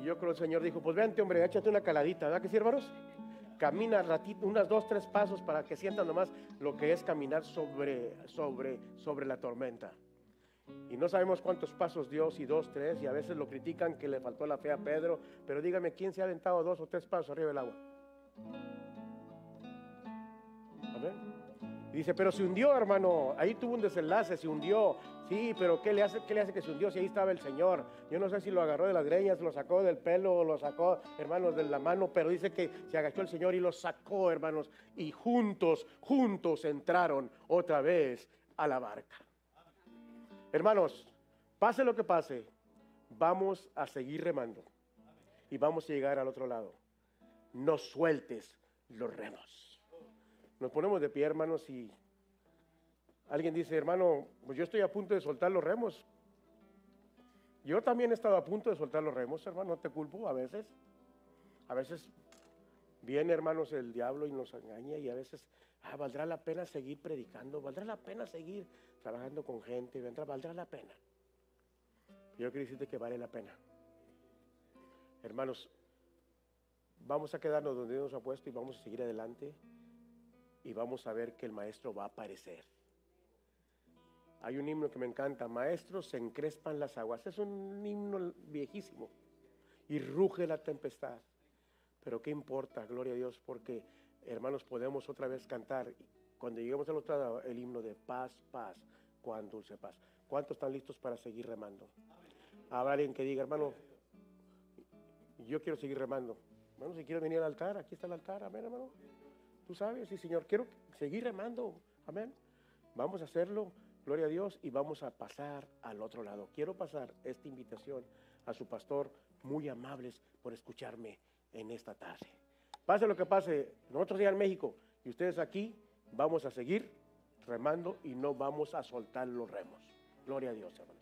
Y yo creo que el Señor dijo, pues vente, hombre, échate una caladita, ¿verdad que sí, hermanos? Camina ratito, unas dos, tres pasos para que sientan nomás lo que es caminar sobre, sobre, sobre la tormenta. Y no sabemos cuántos pasos Dios y dos, tres, y a veces lo critican que le faltó la fe a Pedro, pero dígame, ¿quién se ha aventado dos o tres pasos arriba del agua? Dice, pero se hundió, hermano. Ahí tuvo un desenlace, se hundió. Sí, pero ¿qué le hace, qué le hace que se hundió si ahí estaba el Señor? Yo no sé si lo agarró de las greñas, lo sacó del pelo, lo sacó, hermanos, de la mano, pero dice que se agachó el Señor y lo sacó, hermanos. Y juntos, juntos entraron otra vez a la barca. Hermanos, pase lo que pase, vamos a seguir remando y vamos a llegar al otro lado. No sueltes los remos. Nos ponemos de pie, hermanos, y alguien dice, hermano, pues yo estoy a punto de soltar los remos. Yo también he estado a punto de soltar los remos, hermano, no te culpo a veces. A veces viene, hermanos, el diablo y nos engaña y a veces, ah, valdrá la pena seguir predicando, valdrá la pena seguir trabajando con gente, valdrá la pena. Yo quiero decirte que vale la pena. Hermanos, vamos a quedarnos donde Dios nos ha puesto y vamos a seguir adelante y vamos a ver que el maestro va a aparecer. Hay un himno que me encanta, Maestros, se encrespan las aguas. Es un himno viejísimo. Y ruge la tempestad. Pero qué importa, gloria a Dios, porque hermanos podemos otra vez cantar cuando lleguemos al otro lado el himno de paz, paz, cuán dulce paz. ¿Cuántos están listos para seguir remando? Habrá alguien que diga, hermano, yo quiero seguir remando. Hermano, si quiero venir al altar, aquí está el altar, amén, hermano. Tú sabes, sí, Señor, quiero seguir remando, amén. Vamos a hacerlo, gloria a Dios, y vamos a pasar al otro lado. Quiero pasar esta invitación a su pastor, muy amables por escucharme en esta tarde. Pase lo que pase, nosotros ya en México y ustedes aquí, vamos a seguir remando y no vamos a soltar los remos. Gloria a Dios, hermano.